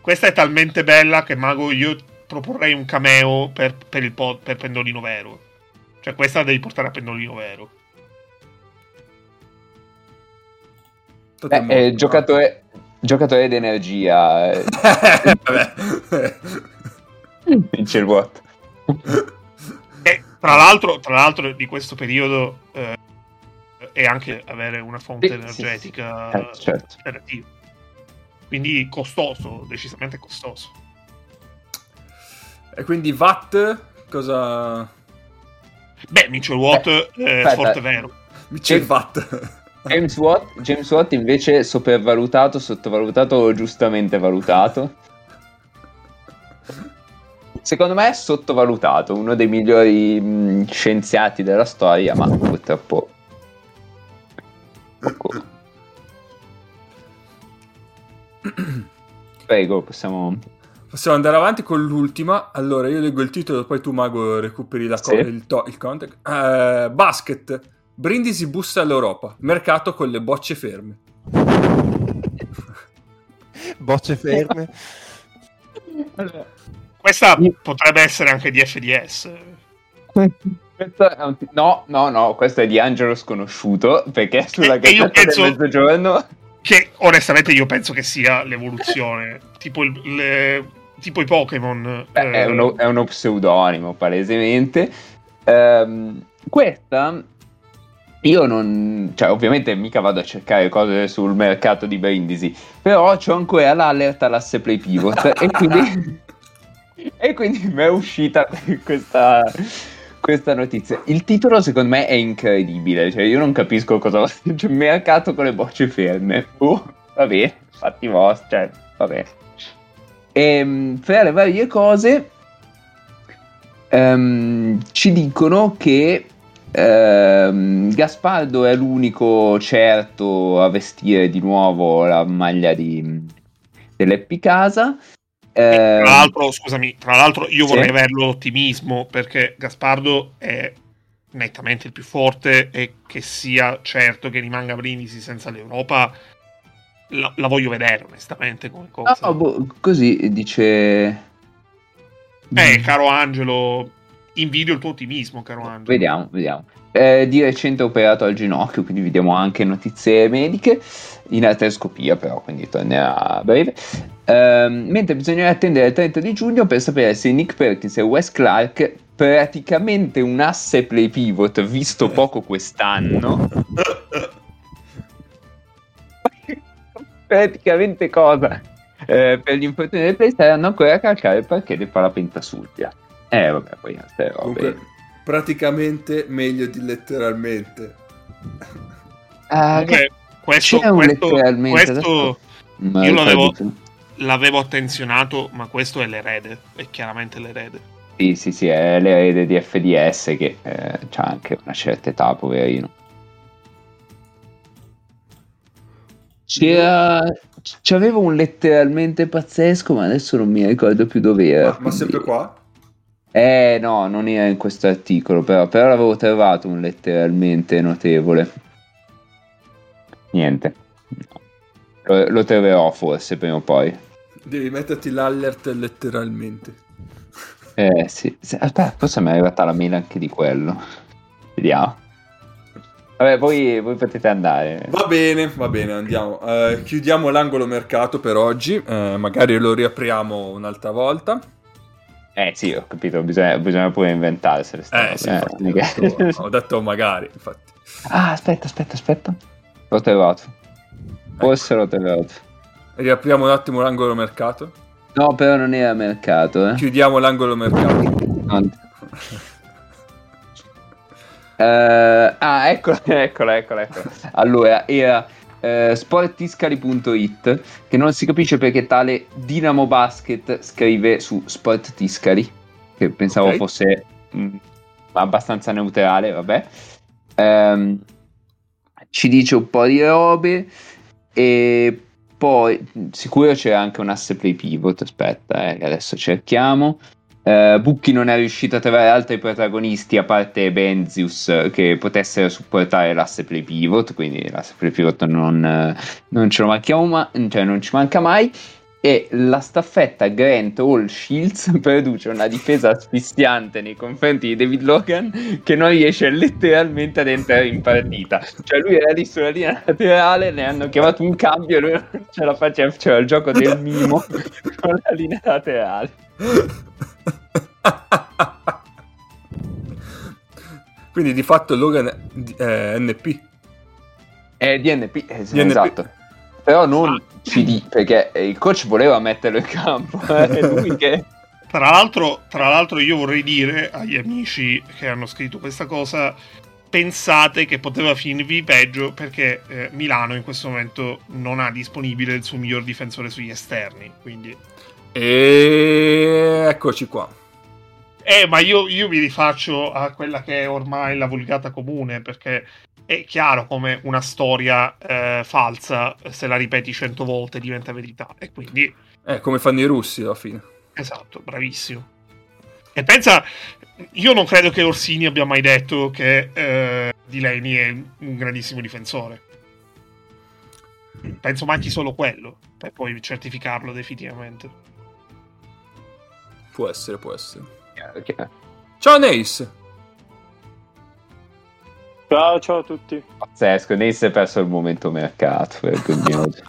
questa è talmente bella che Mago io proporrei un cameo per, per il pod- per Pendolino Vero. Cioè questa la devi portare a Pendolino Vero. State Eh, giocatore, giocatore d'energia. Vabbè. vince il vuoto. E tra l'altro, tra l'altro di questo periodo eh, è anche avere una fonte Sì, sì, energetica sì. Eh, certo. alternativa. Quindi costoso, decisamente costoso. E quindi Watt, cosa... Beh, Mitchell Watt Eh, è aspetta. forte vero. Il Sì. Watt. James Watt, James Watt invece sopravvalutato, sottovalutato o giustamente valutato? Secondo me è sottovalutato, uno dei migliori mh, scienziati della storia, ma purtroppo... poco. Prego, possiamo... Possiamo andare avanti con l'ultima. Allora, io leggo il titolo, poi tu, Mago, recuperi la co- Sì. il, to- il context. Eh, basket. Brindisi bussa all'Europa. Mercato con le bocce ferme. Bocce ferme. Questa Io- potrebbe essere anche di FDS. Ti- No, no, no, questo è di Angelo Sconosciuto, perché è sulla gazzetta penso- del mezzogiorno... Che onestamente io penso che sia l'evoluzione. tipo, il- le- tipo i Pokémon. Beh, eh, è, uno, è uno pseudonimo, palesemente. Ehm, questa... Io non... Cioè, ovviamente mica vado a cercare cose sul mercato di Brindisi, però c'ho ancora l'alert all'asse play pivot, e quindi... e quindi mi è uscita questa... Questa notizia. Il titolo secondo me è incredibile, cioè io non capisco cosa... Cioè, mercato con le bocce ferme. Uh, vabbè, fatti vostri, cioè, vabbè. E fra le varie cose ehm, ci dicono che ehm, Gaspardo è l'unico certo a vestire di nuovo la maglia di, dell'Epicasa. e Ehm, tra l'altro, scusami, tra l'altro io Sì. vorrei avere l'ottimismo perché Gaspardo è nettamente il più forte e che sia certo che rimanga Brindisi senza l'Europa la, la voglio vedere onestamente come cosa. no, boh, così dice... Eh, caro Angelo, invidio il tuo ottimismo, caro Angelo. Vediamo, vediamo. Eh, di recente operato al ginocchio, quindi vediamo anche notizie mediche in artroscopia, però, quindi tornerà a breve. Ehm, mentre bisognerà attendere il 30 di giugno per sapere se Nick Perkins e Wes Clark, praticamente un asse play pivot visto poco quest'anno, praticamente cosa? Eh, per gli infortuni del play saranno ancora a calcare il parquet del Palapentasuglia. Eh, vabbè, poi queste robe. Comunque, praticamente meglio di letteralmente. Ah, Comunque, questo, C'è un questo, letteralmente, questo Io lo l'avevo- l'avevo attenzionato, ma questo è l'erede, è chiaramente l'erede. Sì, sì, sì, è l'erede di FDS che eh, ha anche una certa età, poverino. C'era... C'avevo un letteralmente pazzesco, ma adesso non mi ricordo più dove era. Ma, ma sempre qua? Eh no, non era in questo articolo, però, però l'avevo trovato un letteralmente notevole. Niente. Lo, lo troverò forse prima o poi. Devi metterti l'allert letteralmente. Eh sì, aspetta, forse mi è arrivata la mail anche di quello. Vediamo. Vabbè, voi, voi potete andare. Va bene, va bene, andiamo. Eh, chiudiamo l'angolo mercato per oggi. eh, magari lo riapriamo un'altra volta. Eh sì, ho capito, bisogna, bisogna pure inventarsene. sta Eh, sì, roba, infatti, mica- ho, detto, ho detto magari, infatti. ah, aspetta, aspetta, aspetta. L'ho trovato. Forse l'ho trovato. Riapriamo un attimo l'angolo mercato. No, però non era mercato, eh. Chiudiamo l'angolo mercato. Eh, ah, eccola, eccola, eccola, eccola. Allora, era eh, sporttiscali.it che non si capisce perché tale Dinamo Basket scrive su Sport Tiscali, che pensavo Ok. fosse mh, abbastanza neutrale, vabbè. Ehm, ci dice un po' di robe e poi sicuro c'è anche un asse play pivot, aspetta, eh, adesso cerchiamo. Eh, Bucchi non è riuscito a trovare altri protagonisti a parte Benzius che potessero supportare l'asse play pivot, quindi l'asse play pivot non, non ce lo manchiamo ma- cioè non ci manca mai. E la staffetta Grant Hall Shields produce una difesa asfissiante nei confronti di David Logan che non riesce letteralmente ad entrare in partita. Cioè, lui era lì sulla linea laterale, ne hanno chiamato un cambio e lui non ce la faceva. C'era il gioco del mimo con la linea laterale. Quindi di fatto Logan è NP. È DNP, eh, sì, DNP. esatto. Però non CD, perché il coach voleva metterlo in campo. eh, lui che... Tra l'altro, tra l'altro, io vorrei dire agli amici che hanno scritto questa cosa: pensate che poteva finirvi peggio perché eh, Milano in questo momento non ha disponibile il suo miglior difensore sugli esterni. Quindi, E eccoci qua. eh, ma io, io mi rifaccio a quella che è ormai la vulgata comune perché è chiaro come una storia eh, falsa, se la ripeti cento volte, diventa verità. E quindi Eh, come fanno i russi alla fine. Esatto, bravissimo. E pensa, io non credo che Orsini abbia mai detto che eh, Delaney è un grandissimo difensore. Penso manchi solo quello per poi certificarlo definitivamente. Può essere, può essere. Chiaro, chiaro. Ciao Nace! Ciao, ciao a tutti. Pazzesco, Nace ha perso il momento mercato, vergognoso.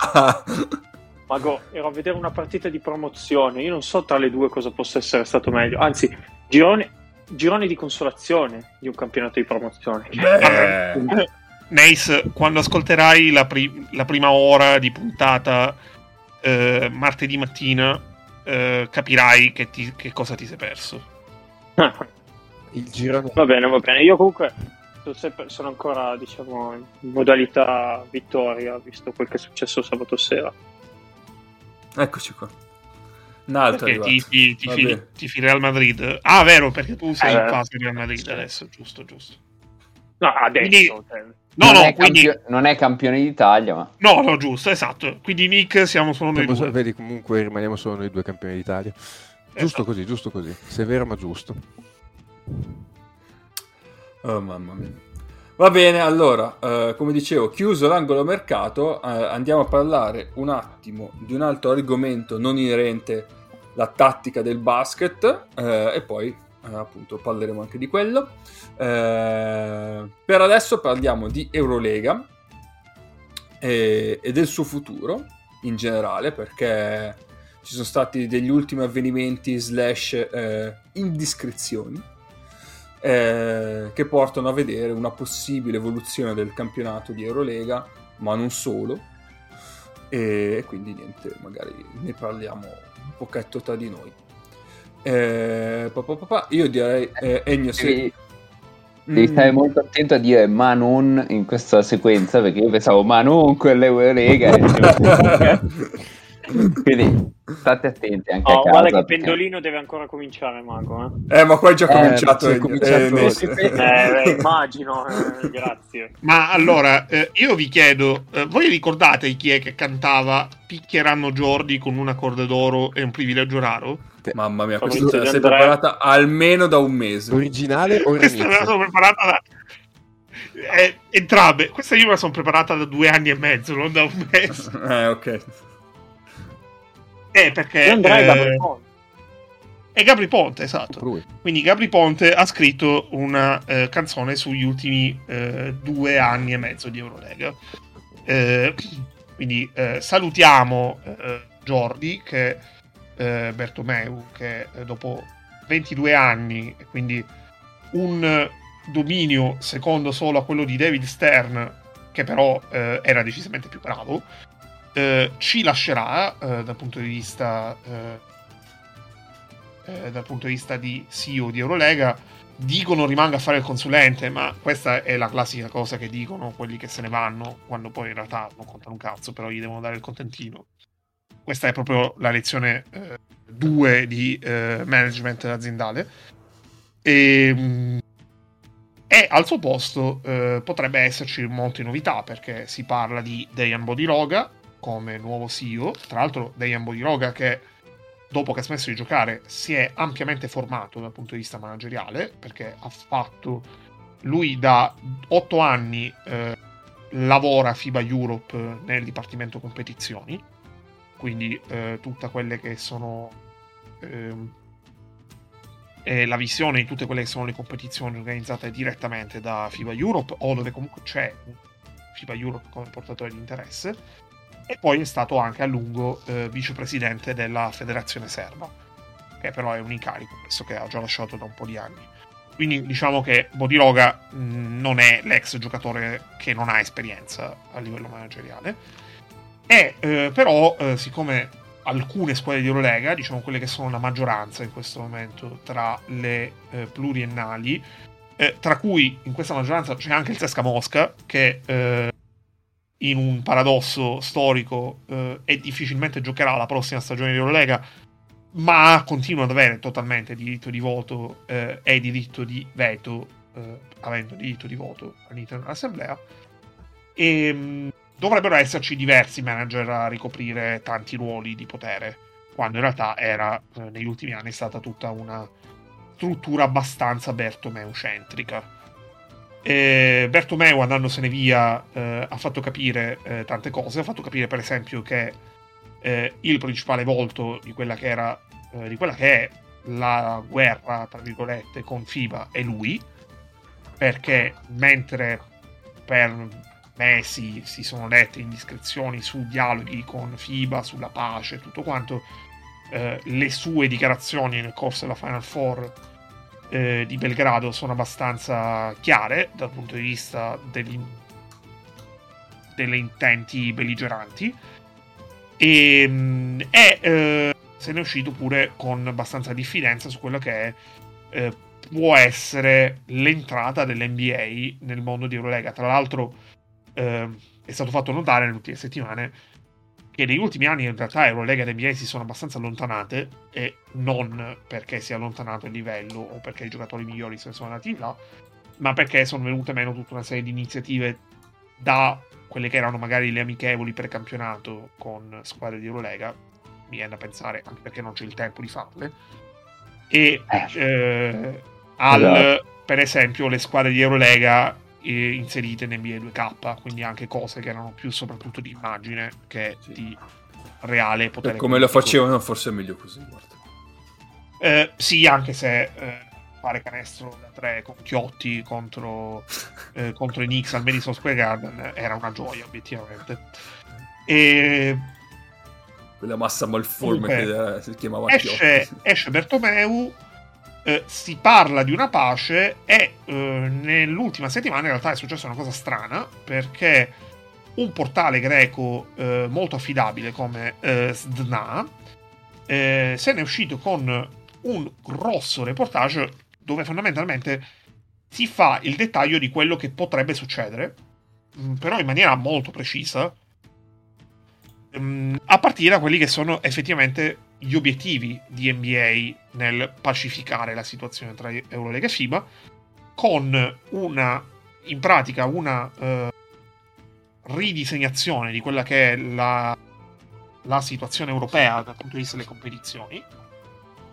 Mago, ero a vedere una partita di promozione. Io non so tra le due cosa possa essere stato meglio. Anzi, girone, girone di consolazione di un campionato di promozione. Beh, Nace, quando ascolterai la, pri- la prima ora di puntata eh, martedì mattina, eh, capirai che, ti- che cosa ti sei perso. Il girone. va bene, va bene. Io comunque sono, ancora, diciamo, in modalità vittoria, visto quel che è successo sabato sera. eccoci qua. Un altro ti, ti, ti, fili, ti fili Real Madrid. Ah, vero, perché tu sei Eh, in fase Real Madrid adesso, giusto, giusto. No, adesso. Quindi- cioè, No, non, no, è quindi... campio- non è campione d'Italia, ma No, no, giusto, esatto. Quindi Nick siamo solo noi Siamo- due. Vedi, comunque rimaniamo solo noi due campioni d'Italia. Giusto Esatto. così, giusto così. Severo ma giusto. Oh mamma mia. Va bene, allora, eh, come dicevo, chiuso l'angolo mercato, eh, andiamo a parlare un attimo di un altro argomento non inerente alla tattica del basket eh, e poi appunto parleremo anche di quello. Eh, per adesso parliamo di Eurolega e, e del suo futuro in generale perché ci sono stati degli ultimi avvenimenti slash eh, indiscrezioni eh, che portano a vedere una possibile evoluzione del campionato di Eurolega, ma non solo. E quindi niente, magari ne parliamo un pochetto tra di noi. Eh, pa, pa, pa, pa, io direi, eh, Ennio, se... devi, devi Mm, stare molto attento a dire ma non in questa sequenza, perché io pensavo ma non quell'Eurolega. e- Quindi state attenti anche Oh, a casa. guarda che perché- Pendolino deve ancora cominciare, Mago. Eh, Eh, ma qua è già Eh, cominciato. sì, è Ennio. cominciato- Eh, eh, beh, immagino, eh, grazie. Ma allora, eh, io vi chiedo, eh, voi ricordate chi è che cantava Picchieranno Jordi con una corda d'oro e un privilegio raro? Mamma mia, Fabrizio questa sei Andrea. preparata almeno da un mese. L'originale o il Questa me la sono preparata da... eh, entrambe. Questa io me la sono preparata da due anni e mezzo, non da un mese. Eh, ok. Eh, perché... Andrei eh, da Belmonte. è Gabri Ponte, esatto. Lui. Quindi Gabri Ponte ha scritto una eh, canzone sugli ultimi eh, due anni e mezzo di Eurolega. Eh, quindi eh, salutiamo eh, Jordi, che eh, Bertomeu, che eh, dopo 22 anni, quindi un eh, dominio secondo solo a quello di David Stern, che però eh, era decisamente più bravo, eh, ci lascerà eh, dal punto di vista eh, dal punto di vista di CEO di Eurolega. Dicono rimanga a fare il consulente ma questa è la classica cosa che dicono quelli che se ne vanno quando poi in realtà non contano un cazzo però gli devono dare il contentino questa è proprio la lezione 2 di eh, management aziendale. E, mm, e al suo posto eh, potrebbe esserci molte novità perché si parla di Dejan Bodiroga come nuovo CEO tra l'altro Dejan Bodiroga che dopo che ha smesso di giocare, si è ampiamente formato dal punto di vista manageriale, perché ha fatto lui da otto anni eh, lavora FIBA Europe nel dipartimento competizioni, quindi eh, tutte quelle che sono ehm, e la visione di tutte quelle che sono le competizioni organizzate direttamente da FIBA Europe o dove comunque c'è FIBA Europe come portatore di interesse e poi è stato anche a lungo eh, vicepresidente della federazione serba, che però è un incarico, penso che ha già lasciato da un po' di anni. Quindi diciamo che Bodiroga mh, non è l'ex giocatore che non ha esperienza a livello manageriale. E eh, però, eh, siccome alcune squadre di Eurolega, diciamo quelle che sono la maggioranza in questo momento tra le eh, pluriennali, eh, tra cui in questa maggioranza c'è anche il Sesca Mosca, che eh, in un paradosso storico eh, e difficilmente giocherà la prossima stagione di Eurolega, ma continua ad avere totalmente diritto di voto eh, e diritto di veto, eh, avendo diritto di voto all'interno dell'assemblea. E mh, dovrebbero esserci diversi manager a ricoprire tanti ruoli di potere quando in realtà era eh, negli ultimi anni stata tutta una struttura abbastanza Bertomeu-centrica. E Bertomeu andandosene via eh, ha fatto capire eh, tante cose, ha fatto capire per esempio che eh, il principale volto di quella che era eh, di quella che è la guerra, tra virgolette, con FIBA è lui, perché mentre per mesi si sono lette indiscrezioni su dialoghi con FIBA, sulla pace, tutto quanto, eh, le sue dichiarazioni nel corso della Final Four eh, di Belgrado sono abbastanza chiare dal punto di vista degli, delle intenti belligeranti e, mm, e eh, se ne è uscito pure con abbastanza diffidenza su quello che è, eh, può essere l'entrata dell'NBA nel mondo di Eurolega. Tra l'altro eh, è stato fatto notare nelle ultime settimane che negli ultimi anni in realtà Eurolega e NBA si sono abbastanza allontanate e non perché si è allontanato il livello o perché i giocatori migliori se ne sono andati là, ma perché sono venute meno tutta una serie di iniziative da quelle che erano magari le amichevoli precampionato con squadre di Eurolega, mi viene da pensare anche perché non c'è il tempo di farle, e Eh. eh, al, Esatto. per esempio le squadre di Eurolega eh, inserite in NBA 2K, quindi anche cose che erano più soprattutto di immagine che Sì. di reale potere. Per come lo facevano, forse è meglio così. Guarda. Eh, sì, anche se eh, fare canestro da tre con Chiotti contro, eh, contro i Knicks al Madison Square Garden era una gioia, obiettivamente. E Quella massa malforme Comunque, che eh, si chiamava esce, Chiotti. esce Bertomeu, eh, si parla di una pace e eh, nell'ultima settimana in realtà è successa una cosa strana perché un portale greco eh, molto affidabile come eh, Sdna eh, se ne è uscito con un grosso reportage dove fondamentalmente si fa il dettaglio di quello che potrebbe succedere, mh, però in maniera molto precisa, mm, a partire da quelli che sono effettivamente gli obiettivi di NBA nel pacificare la situazione tra Eurolega e FIBA, con una, in pratica, una eh, ridisegnazione di quella che è la, la situazione europea dal punto di vista delle competizioni.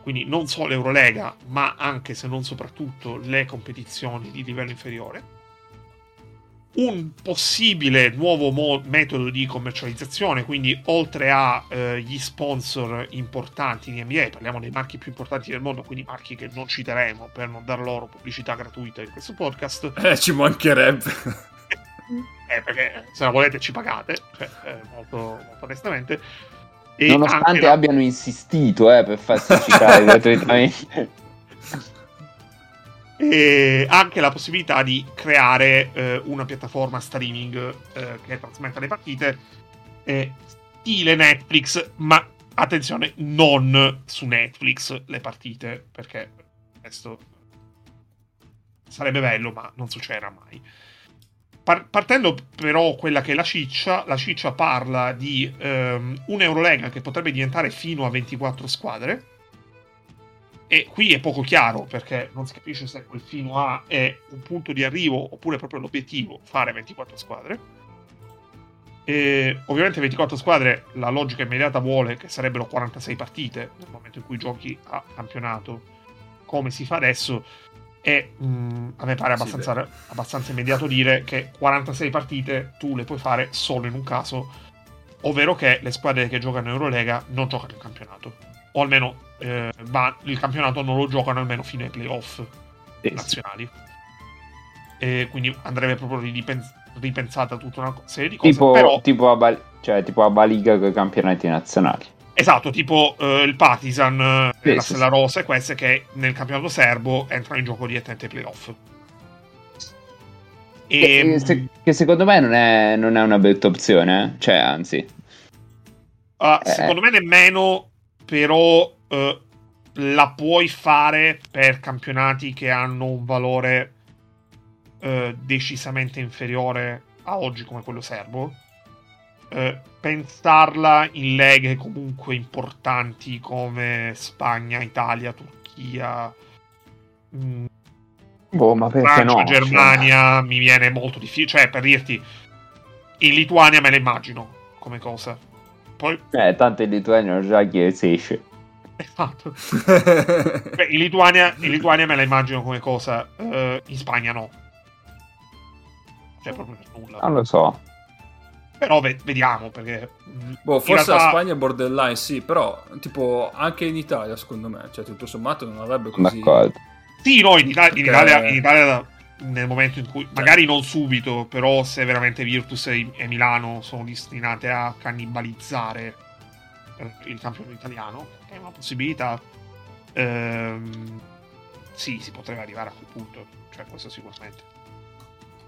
Quindi non solo Eurolega, ma anche se non soprattutto le competizioni di livello inferiore un possibile nuovo mo- metodo di commercializzazione, quindi oltre agli sponsor importanti di NBA, parliamo dei marchi più importanti del mondo, quindi marchi che non citeremo per non dar loro pubblicità gratuita in questo podcast, Eh, ci mancherebbe. eh, perché se la volete ci pagate, cioè, eh, molto, molto onestamente. E Nonostante anche la- abbiano insistito eh, per farsi citare gratuitamente. E anche la possibilità di creare eh, una piattaforma streaming eh, che trasmetta le partite eh, stile Netflix, ma attenzione, non su Netflix le partite, perché questo sarebbe bello, ma non succederà mai. Par- partendo però quella che è la ciccia, la ciccia parla di ehm, un'Eurolega che potrebbe diventare fino a 24 squadre. E qui è poco chiaro perché non si capisce se quel fino a è un punto di arrivo oppure proprio l'obiettivo fare 24 squadre. E ovviamente 24 squadre, la logica immediata vuole che sarebbero 46 partite nel momento in cui giochi a campionato, come si fa adesso. E mh, a me pare Sì, abbastanza, abbastanza immediato dire che 46 partite tu le puoi fare solo in un caso, ovvero che le squadre che giocano in Eurolega non giocano in campionato, o almeno eh, ma il campionato non lo giocano almeno fino ai playoff Sì, nazionali. E quindi andrebbe proprio ripens- ripensata tutta una serie di cose. Tipo, Però, tipo, a cioè, tipo a Baliga con i campionati nazionali. esatto, tipo eh, il Partizan, eh, Sì, la Stella sì. Rossa e queste che nel campionato serbo entrano in gioco direttamente ai playoff. Che, E, eh, se- che secondo me non è, non è una brutta opzione, eh. cioè, anzi. Ah, Eh. Secondo me nemmeno, però eh, la puoi fare per campionati che hanno un valore eh, decisamente inferiore a oggi come quello serbo. Eh, pensarla in leghe comunque importanti come Spagna, Italia, Turchia, mh, Boh, ma perché Francia, no? Germania mi viene molto difficile. Cioè, per dirti, in Lituania me la immagino come cosa. poi Eh, tanto in Lituania non già chi si esce. Esatto. Beh, in Lituania, in Lituania me la immagino come cosa, eh, in Spagna no. Cioè, proprio per nulla. Non lo so. Però ve- vediamo, perché... Boh, forse realtà- la Spagna è borderline, sì, però tipo anche in Italia, secondo me, cioè tutto sommato non avrebbe così D'accordo. Sì, no, in Italia, in Italia- in Italia, nel momento in cui, magari non subito, però se veramente Virtus e, e Milano sono destinate a cannibalizzare il campione italiano, è una possibilità, ehm, sì, si potrebbe arrivare a quel punto, cioè questo sicuramente.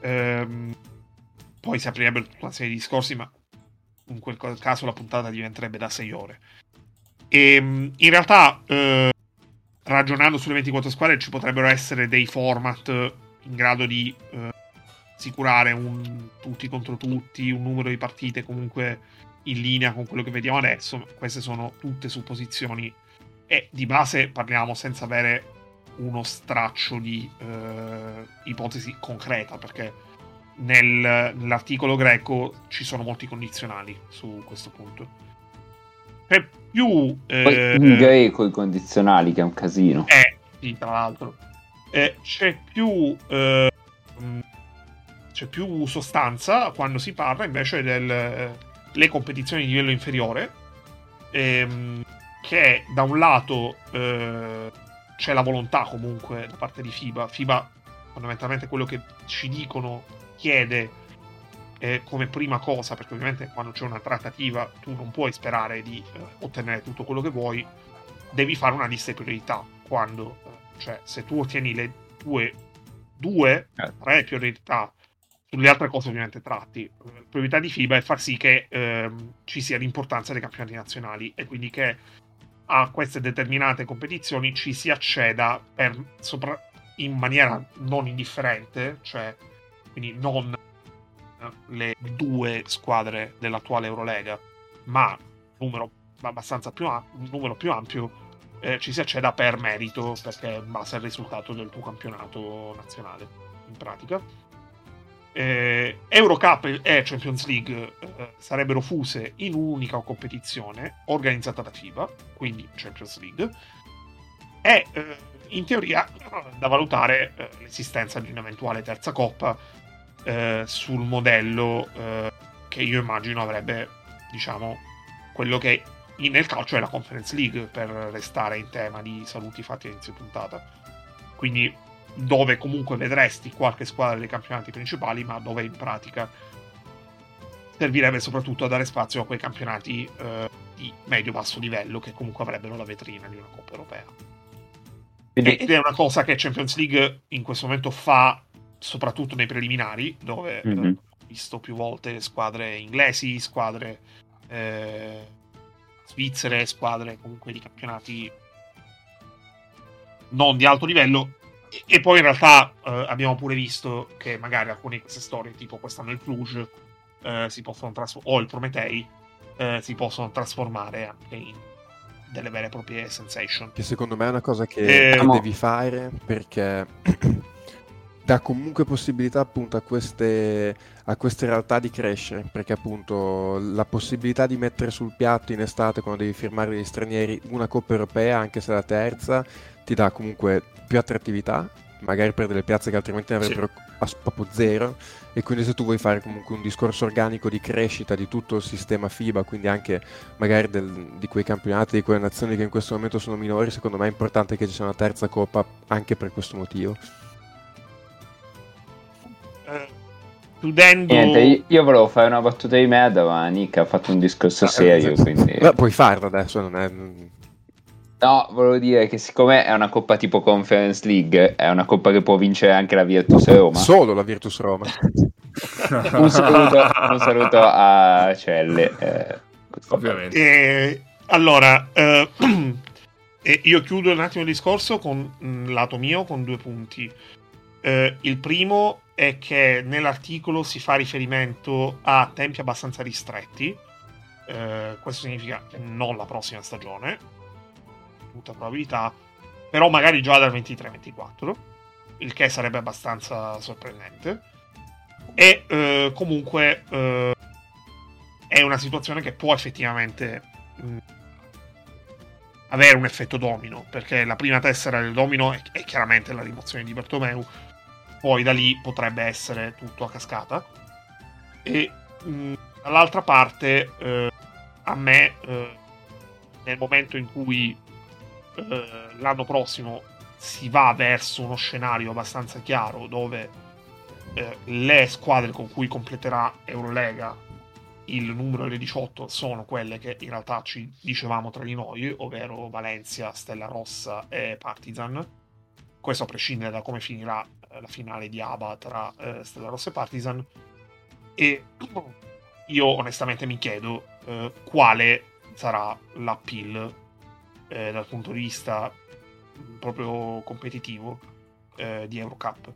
Ehm, poi si aprirebbero tutta una serie di discorsi, ma in quel caso la puntata diventerebbe da 6 ore. E in realtà, eh, ragionando sulle 24 squadre, ci potrebbero essere dei format in grado di eh, assicurare un tutti contro tutti, un numero di partite comunque in linea con quello che vediamo adesso. Queste sono tutte supposizioni e di base parliamo senza avere uno straccio di eh, ipotesi concreta perché nel- nell'articolo greco ci sono molti condizionali su questo punto. Per più... Poi eh, in greco i condizionali, che è un casino. eh, sì, tra l'altro. Eh, c'è più. eh, mh, c'è più sostanza quando si parla invece delle competizioni di livello inferiore. ehm, che da un lato eh, c'è la volontà comunque da parte di FIBA. FIBA, fondamentalmente, quello che ci dicono, chiede eh, come prima cosa, perché ovviamente quando c'è una trattativa tu non puoi sperare di eh, ottenere tutto quello che vuoi, devi fare una lista di priorità. Quando, eh, cioè, se tu ottieni le tue due, Eh. tre priorità, sulle altre cose ovviamente tratti. Eh, Priorità di FIBA è far sì che ehm, ci sia l'importanza dei campionati nazionali e quindi che a queste determinate competizioni ci si acceda per, sopra- in maniera non indifferente, cioè quindi non eh, le due squadre dell'attuale Eurolega, ma un numero abbastanza più, un numero più ampio, eh, ci si acceda per merito, perché in base al risultato del tuo campionato nazionale, in pratica. Eh, Eurocup e Champions League eh, sarebbero fuse in un'unica competizione organizzata da FIBA, quindi Champions League, e eh, in teoria eh, da valutare eh, l'esistenza di un'eventuale terza coppa eh, sul modello che io immagino avrebbe, diciamo, quello che nel calcio è la Conference League per restare in tema di saluti fatti a inizio puntata. Quindi dove comunque vedresti qualche squadra dei campionati principali, ma dove in pratica servirebbe soprattutto a dare spazio a quei campionati eh, di medio-basso livello che comunque avrebbero la vetrina di una Coppa Europea. Quindi, Ed è una cosa che Champions League in questo momento fa soprattutto nei preliminari, dove Mhm. ho visto più volte squadre inglesi, squadre eh, svizzere, squadre comunque di campionati non di alto livello. E, e poi in realtà eh, abbiamo pure visto che magari alcune di queste storie, tipo quest'anno il Cluj, eh, si possono trasfor- o il Prometei, eh, si possono trasformare anche in delle vere e proprie sensation. Che secondo me è una cosa che Eh, devi fare perché dà comunque possibilità appunto a queste, a queste realtà di crescere, perché appunto la possibilità di mettere sul piatto in estate quando devi firmare degli stranieri una Coppa Europea, anche se è la terza, ti dà comunque più attrattività, magari per delle piazze che altrimenti ne avrebbero a proprio zero. E quindi se tu vuoi fare comunque un discorso organico di crescita di tutto il sistema FIBA, quindi anche magari del- di quei campionati, di quelle nazioni che in questo momento sono minori, secondo me è importante che ci sia una terza coppa anche per questo motivo. Eh, chiudendo niente, io, volevo fare una battuta di merda, ma Nick ha fatto un discorso Ah, serio, eh, quindi... Beh, puoi farlo adesso, non è... No, volevo dire che siccome è una coppa tipo Conference League, è una coppa che può vincere anche la Virtus Roma. Solo la Virtus Roma. un, saluto, un saluto a Celle. eh, Ovviamente. Eh, allora, eh, io chiudo un attimo il discorso con il lato mio con due punti. Eh, il primo è che nell'articolo si fa riferimento a tempi abbastanza ristretti. Eh, questo significa non la prossima stagione, tutta probabilità, però magari già dal 23-24, il che sarebbe abbastanza sorprendente. E eh, comunque eh, è una situazione che può effettivamente mh, avere un effetto domino, perché la prima tessera del domino è, è chiaramente la rimozione di Bartomeu, poi da lì potrebbe essere tutto a cascata. E mh, dall'altra parte, eh, a me, eh, nel momento in cui eh, l'anno prossimo si va verso uno scenario abbastanza chiaro dove eh, le squadre con cui completerà Eurolega il numero delle 18 sono quelle che in realtà ci dicevamo tra di noi, ovvero Valencia, Stella Rossa e Partizan. Questo a prescindere da come finirà eh, la finale di ABA tra eh, Stella Rossa e Partizan. E io onestamente mi chiedo eh, quale sarà l'appeal eh, dal punto di vista proprio competitivo eh, di Eurocup.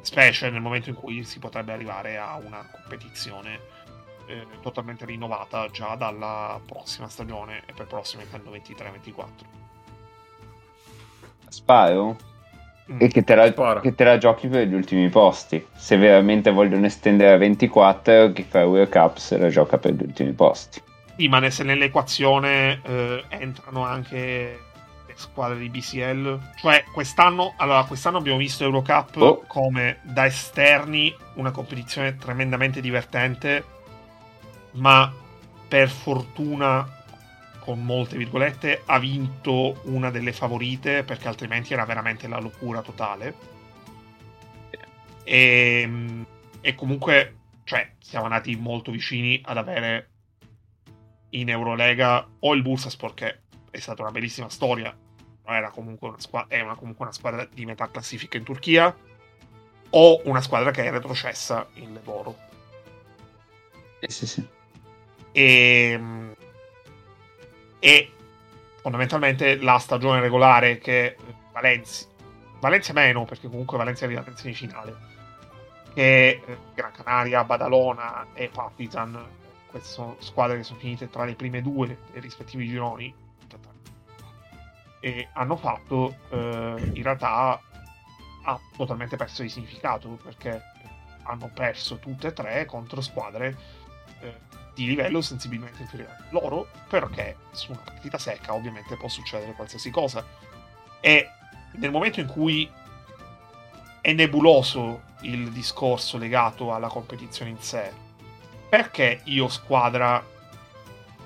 Specie nel momento in cui si potrebbe arrivare a una competizione eh, totalmente rinnovata già dalla prossima stagione e per prossimo intendo 23-24. Sparo? Mm. E che te, la, Spara. che te la giochi per gli ultimi posti. Se veramente vogliono estendere a 24, chi fa World Cup se la gioca per gli ultimi posti. Sì, ma se nell'equazione eh, entrano anche le squadre di BCL, cioè quest'anno, allora, quest'anno abbiamo visto Eurocup Oh. come da esterni una competizione tremendamente divertente, ma per fortuna, con molte virgolette, ha vinto una delle favorite perché altrimenti era veramente la locura totale. E, e comunque, cioè, siamo andati molto vicini ad avere in Eurolega o il Bursaspor che è stata una bellissima storia era comunque una squadra, è una, comunque una squadra di metà classifica in Turchia o una squadra che è retrocessa in Leboro Eh, sì, sì. e, e fondamentalmente la stagione regolare che Valencia Valencia meno perché comunque Valencia è arrivata in semifinale che Gran Canaria, Badalona e Partizan queste sono squadre che sono finite tra le prime due dei rispettivi gironi e hanno fatto eh, in realtà ha totalmente perso di significato perché hanno perso tutte e tre contro squadre eh, di livello sensibilmente inferiore. A loro perché su una partita secca ovviamente può succedere qualsiasi cosa. E nel momento in cui è nebuloso il discorso legato alla competizione in sé perché io squadra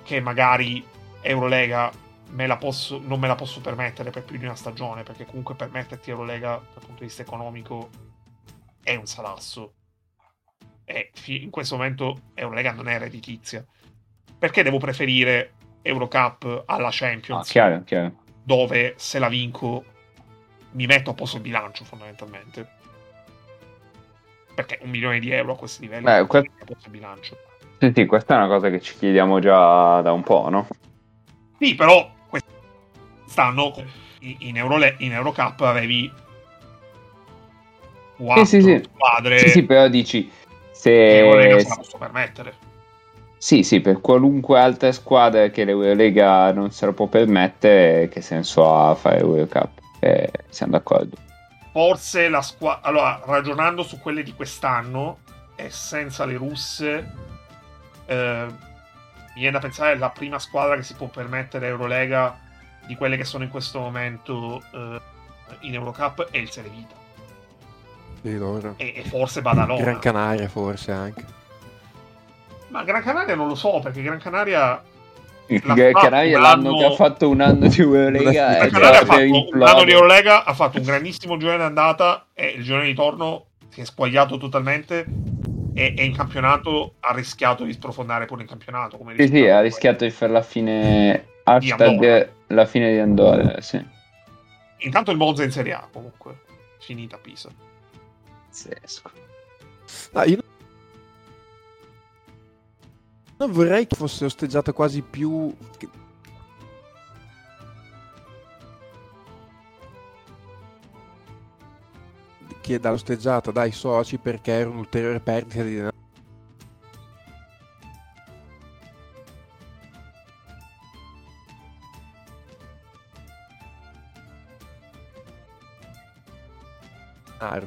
che magari Eurolega me la posso, non me la posso permettere per più di una stagione, perché comunque permetterti Eurolega dal punto di vista economico è un salasso. E in questo momento Eurolega non è redditizia. Perché devo preferire Eurocup alla Ah, Champions, chiaro, chiaro. dove se la vinco mi metto a posto il bilancio fondamentalmente? Perché un milione di euro a questi livelli Beh, non que- mi metto a posto il bilancio. Sì, sì, questa è una cosa che ci chiediamo già da un po', no? Sì, però quest'anno in, Eurole- in Eurocup avevi quattro Sì, sì, sì. squadre Sì, sì, però dici che Eurolega se... se la posso permettere. Sì, sì, per qualunque altra squadra che l'Eurolega non se lo può permettere, che senso ha fare World Cup? Eh, siamo d'accordo. Forse la squadra... Allora, ragionando su quelle di quest'anno e senza le russe, eh, mi viene da pensare la prima squadra che si può permettere Eurolega di quelle che sono in questo momento eh, in Eurocup è il Serevita. Sì, loro. E, e forse Badalona. Gran Canaria forse anche. Ma Gran Canaria non lo so, perché Gran Canaria La Canaria un l'anno anno- che ha fatto un anno di Eurolega è Canaria ha già fatto un implodere. anno di Eurolega, ha fatto un grandissimo girone d'andata e il girone di torno si è squagliato totalmente e, e in campionato ha rischiato di sprofondare pure in campionato. Come Sì, sì, ha rischiato di fare la fine... Hashtag la fine di Andorra, sì. Intanto il Monza in Serie A comunque, finita Pisa. Pazzesco. No, io non vorrei che fosse osteggiata quasi più. che- dall'osteggiata dai soci perché era un'ulteriore perdita di denaro.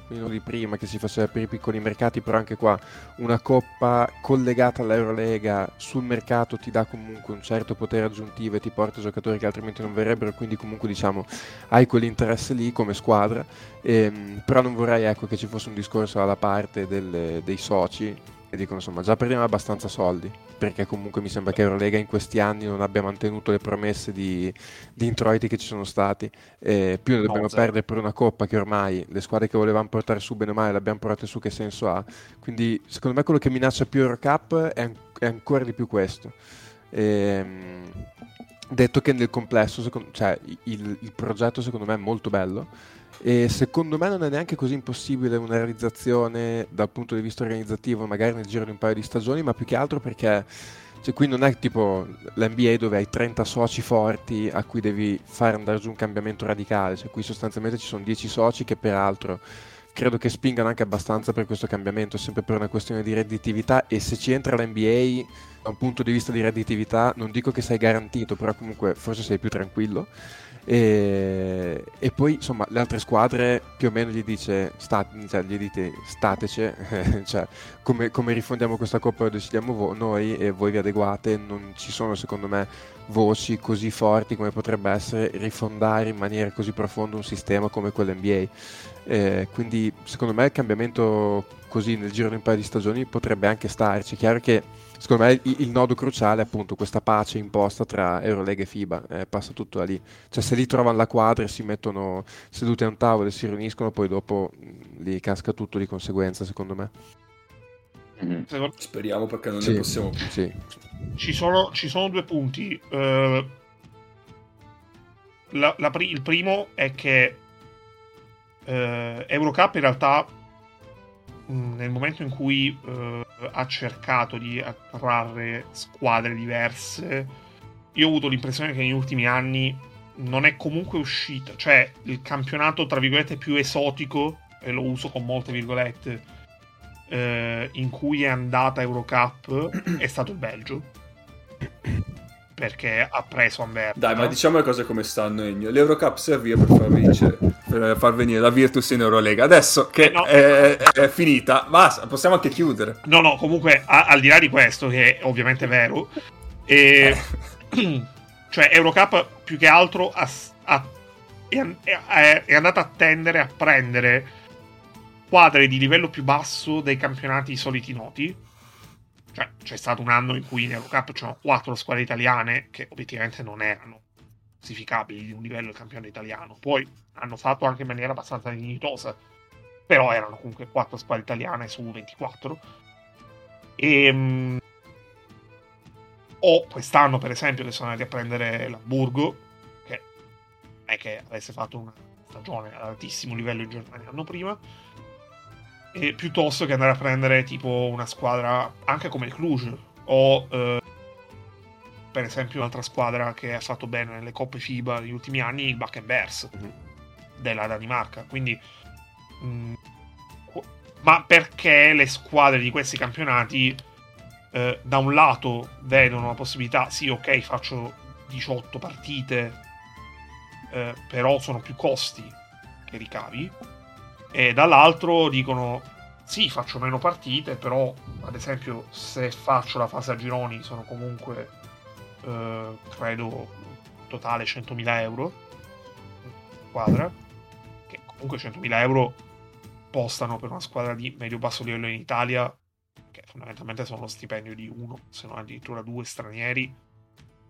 Quindi non di prima che si faceva per i piccoli mercati, però anche qua una coppa collegata all'Eurolega sul mercato ti dà comunque un certo potere aggiuntivo e ti porta giocatori che altrimenti non verrebbero, quindi comunque diciamo hai quell'interesse lì come squadra, ehm, però non vorrei ecco, che ci fosse un discorso dalla parte del- dei soci che dicono insomma già perdiamo abbastanza soldi perché comunque mi sembra che Eurolega in questi anni non abbia mantenuto le promesse di, di introiti che ci sono stati. Eh, più ne No, dobbiamo zero. perdere per una coppa che ormai le squadre che volevamo portare su bene o male le abbiamo portate su che senso ha? Quindi secondo me quello che minaccia più Eurocup è, an- è ancora di più questo. Ehm, detto che nel complesso secondo- cioè, il, il progetto secondo me è molto bello e secondo me non è neanche così impossibile una realizzazione dal punto di vista organizzativo, magari nel giro di un paio di stagioni, ma più che altro perché cioè, qui non è tipo l'NBA dove hai 30 soci forti a cui devi fare andare giù un cambiamento radicale, cioè qui sostanzialmente ci sono 10 soci che peraltro credo che spingano anche abbastanza per questo cambiamento, sempre per una questione di redditività e se ci entra l'NBA da un punto di vista di redditività non dico che sei garantito, però comunque forse sei più tranquillo. E, e poi insomma le altre squadre più o meno gli dice sta, cioè, gli dite stateci cioè, come, come rifondiamo questa coppa lo decidiamo vo- noi e voi vi adeguate non ci sono secondo me voci così forti come potrebbe essere rifondare in maniera così profonda un sistema come quello NBA Eh, quindi secondo me il cambiamento così nel giro di un paio di stagioni potrebbe anche starci. Chiaro che secondo me il, il nodo cruciale è appunto questa pace imposta tra Eurolega e FIBA eh, passa tutto da lì cioè se lì trovano la quadra e si mettono seduti a un tavolo e si riuniscono poi dopo mh, lì casca tutto di conseguenza secondo me Mhm. Secondo- Speriamo perché non Sì, ne possiamo più. sì. ci, sono, ci sono due punti. Eh, la- la pri- il primo è che eh, Eurocup in realtà nel momento in cui eh, ha cercato di attrarre squadre diverse, io ho avuto l'impressione che negli ultimi anni non è comunque uscita, cioè il campionato tra virgolette più esotico, e lo uso con molte virgolette, eh, in cui è andata Eurocup è stato il Belgio. Perché ha preso Amber. Dai, ma diciamo le cose come stanno, Egno. L'Eurocup serviva per far, vincere, per far venire la Virtus in Eurolega. Adesso che Eh, no. è, è finita, basta, possiamo anche chiudere. No, no, comunque, a- al di là di questo, che è ovviamente vero, e- cioè Eurocup più che altro ha- ha- è, è- è andata a tendere a prendere squadre di livello più basso dei campionati soliti noti. Cioè, c'è stato un anno in cui in Eurocup c'erano quattro squadre italiane che obiettivamente non erano classificabili di un livello del campionato italiano. Poi hanno fatto anche in maniera abbastanza dignitosa, però erano comunque quattro squadre italiane su 24. E mm, o quest'anno, per esempio, che sono andati a prendere l'Hamburgo, che non è che avesse fatto una stagione ad altissimo livello in Germania l'anno prima, e piuttosto che andare a prendere tipo una squadra anche come il Cluj o eh, per esempio un'altra squadra che ha fatto bene nelle coppe FIBA negli ultimi anni, il Bakken Bears Mhm. della Danimarca. Quindi, mh, qu- ma perché le squadre di questi campionati eh, da un lato vedono la possibilità, sì, ok, faccio 18 partite, eh, però sono più costi che ricavi, e dall'altro dicono, sì, faccio meno partite, però ad esempio se faccio la fase a gironi sono comunque, eh, credo, totale 100.000 euro squadra, che comunque 100.000 euro postano per una squadra di medio-basso livello in Italia, che fondamentalmente sono lo stipendio di uno, se non addirittura due stranieri.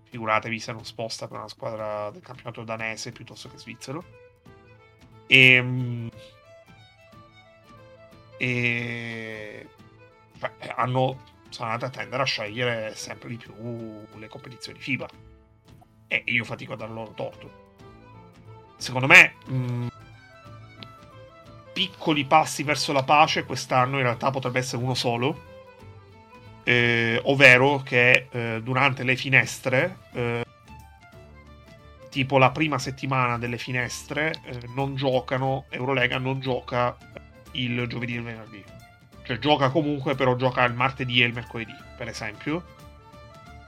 Figuratevi se non sposta per una squadra del campionato danese piuttosto che svizzero. E, e hanno, sono andati a tendere a scegliere sempre di più le competizioni FIBA. E io fatico a dar loro torto. Secondo me, mh, piccoli passi verso la pace quest'anno in realtà potrebbe essere uno solo. eh, ovvero che eh, durante le finestre, eh, tipo la prima settimana delle finestre, eh, non giocano, Eurolega non gioca il giovedì e il venerdì. Cioè gioca comunque, però gioca il martedì e il mercoledì, per esempio.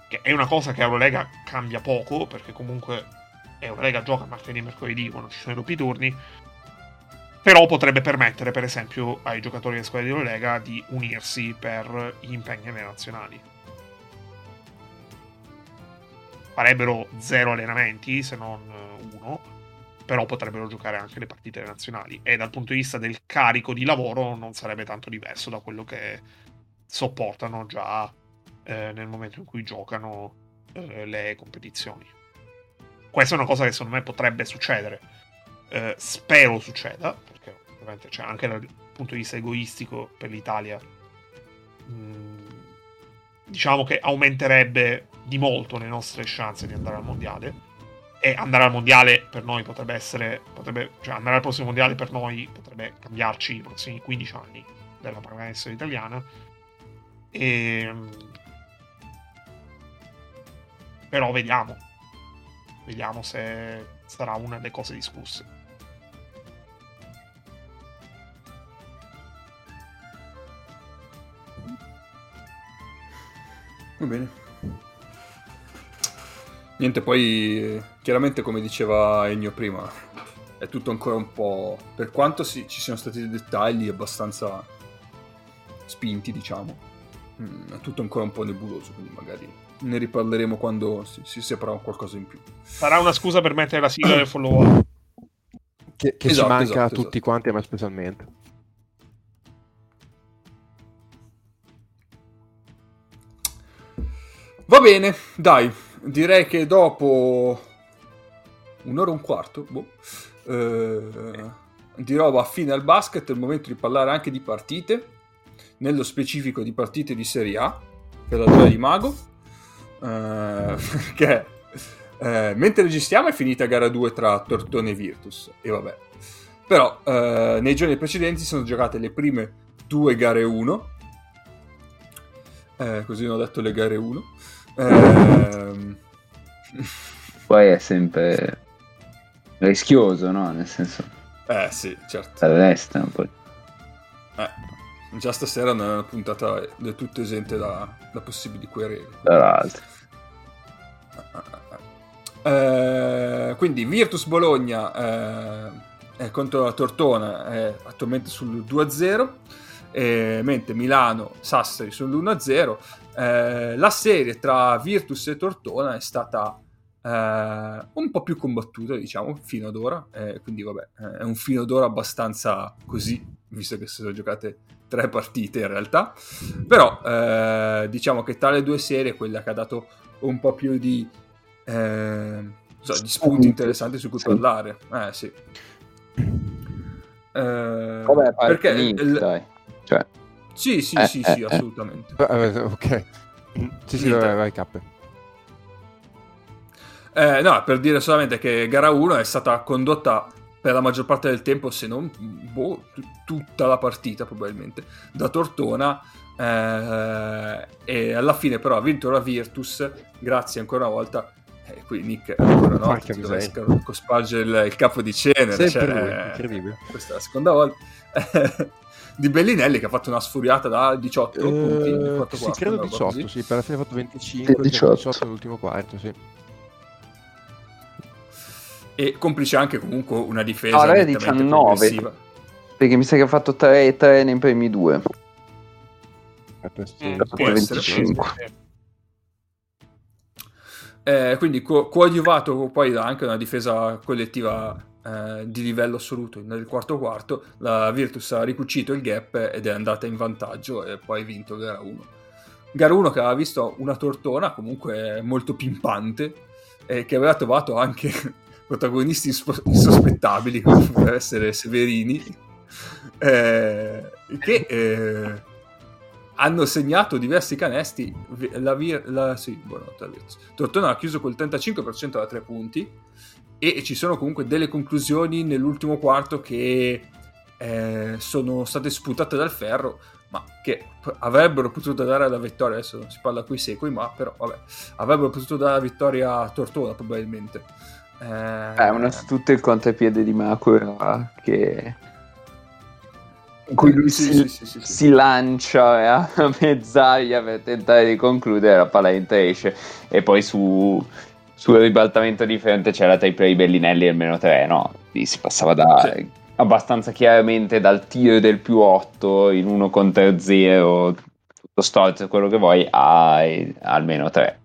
Che è una cosa che Eurolega cambia poco, perché comunque Eurolega gioca martedì e mercoledì quando ci sono i doppi turni. però potrebbe permettere, per esempio, ai giocatori delle squadre di Eurolega di unirsi per gli impegni nazionali. Farebbero zero allenamenti, se non uno, però potrebbero giocare anche le partite nazionali. E dal punto di vista del carico di lavoro non sarebbe tanto diverso da quello che sopportano già eh, nel momento in cui giocano eh, le competizioni. Questa è una cosa che secondo me potrebbe succedere. Eh, spero succeda, perché ovviamente c'è anche dal punto di vista egoistico per l'Italia. mh, diciamo che aumenterebbe di molto le nostre chance di andare al mondiale. E andare al mondiale per noi potrebbe essere. Potrebbe, cioè, andare al prossimo mondiale per noi potrebbe cambiarci i prossimi 15 anni della pallacanestro italiana. E, però vediamo. Vediamo se sarà una delle cose discusse. Va bene. Niente, poi chiaramente come diceva Ennio prima, è tutto ancora un po'... Per quanto si- ci siano stati dei dettagli abbastanza spinti, diciamo, mm, è tutto ancora un po' nebuloso, quindi magari ne riparleremo quando si, si saprà qualcosa in più. Sarà una scusa per mettere la sigla del follow up. Che, che Esatto, ci manca esatto, a tutti esatto. quanti, a me specialmente. Va bene, dai, direi che dopo un'ora e un quarto, boh, eh, di roba fine al basket, è il momento di parlare anche di partite, nello specifico di partite di Serie A, per la gioia di Mago, eh, perché eh, mentre registriamo è finita gara 2 tra Tortone e Virtus, e vabbè. Però eh, nei giorni precedenti sono giocate le prime due gare 1, eh, così non ho detto le gare 1. Ehm, Poi è sempre rischioso, no? Nel senso, eh sì, certo. all'estero poi. Eh, già stasera non è una puntata del tutto esente da, da possibili querele. Tra l'altro. Eh, quindi Virtus Bologna eh, contro la Tortona è attualmente sul 2-0 eh, mentre Milano Sassari sull'1-0 Eh, la serie tra Virtus e Tortona è stata eh, un po' più combattuta diciamo fino ad ora eh, quindi vabbè eh, è un fino ad ora abbastanza così visto che si sono giocate tre partite in realtà però eh, diciamo che tra le due serie quella che ha dato un po' più di so, di spunti interessanti su cui parlare. Eh sì. Vabbè, perché il- dai. Cioè, sì, sì, Eh, sì, eh, sì, eh. assolutamente. Eh, ok. Sì, sì, vai, vai, Cappe. Eh, no, per dire solamente che gara 1 è stata condotta per la maggior parte del tempo, se non boh, t- tutta la partita probabilmente, da Tortona. eh, e alla fine però ha vinto la Virtus, grazie ancora una volta. E qui Nick ancora dovessi cospargere il, il capo di cenere. Cioè, eh, incredibile. questa è la seconda volta. di Bellinelli che ha fatto una sfuriata da 18 punti nel Eh, quarto sì, quarto, credo una roba 18, così. sì, per la fine ha fatto 25, Sì, 18, 18 all'ultimo quarto, sì. E complice anche comunque una difesa nettamente 19. progressiva. perché mi sa che ha fatto 3 nei primi due. Mm, può essere, 25. può essere. Eh, quindi co- coadiuvato poi da anche una difesa collettiva eh, di livello assoluto nel quarto quarto, la Virtus ha ricucito il gap ed è andata in vantaggio e poi ha vinto gara 1. Gara 1 che aveva visto una tortona comunque molto pimpante e che aveva trovato anche protagonisti insospettabili come poteva essere Severini eh, che eh, hanno segnato diversi canesti la, Vir- la, sì, buonanotte. Tortona ha chiuso col 35% da tre punti e ci sono comunque delle conclusioni nell'ultimo quarto che eh, sono state sputate dal ferro ma che avrebbero potuto dare la vittoria adesso non si parla qui secoli ma però vabbè avrebbero potuto dare la vittoria a Tortona probabilmente. Eh, È una tutto il contropiede di Makura che in cui lui Sì, si, sì, sì, si lancia eh, a mezz'aria per tentare di concludere, la palla esce. E poi su, sul ribaltamento di fronte c'era tra i play Bellinelli e il meno 3, no? Lì si passava da Sì. abbastanza chiaramente dal tier del più 8 in 1 contro 0, tutto storto, quello che vuoi, a, almeno 3.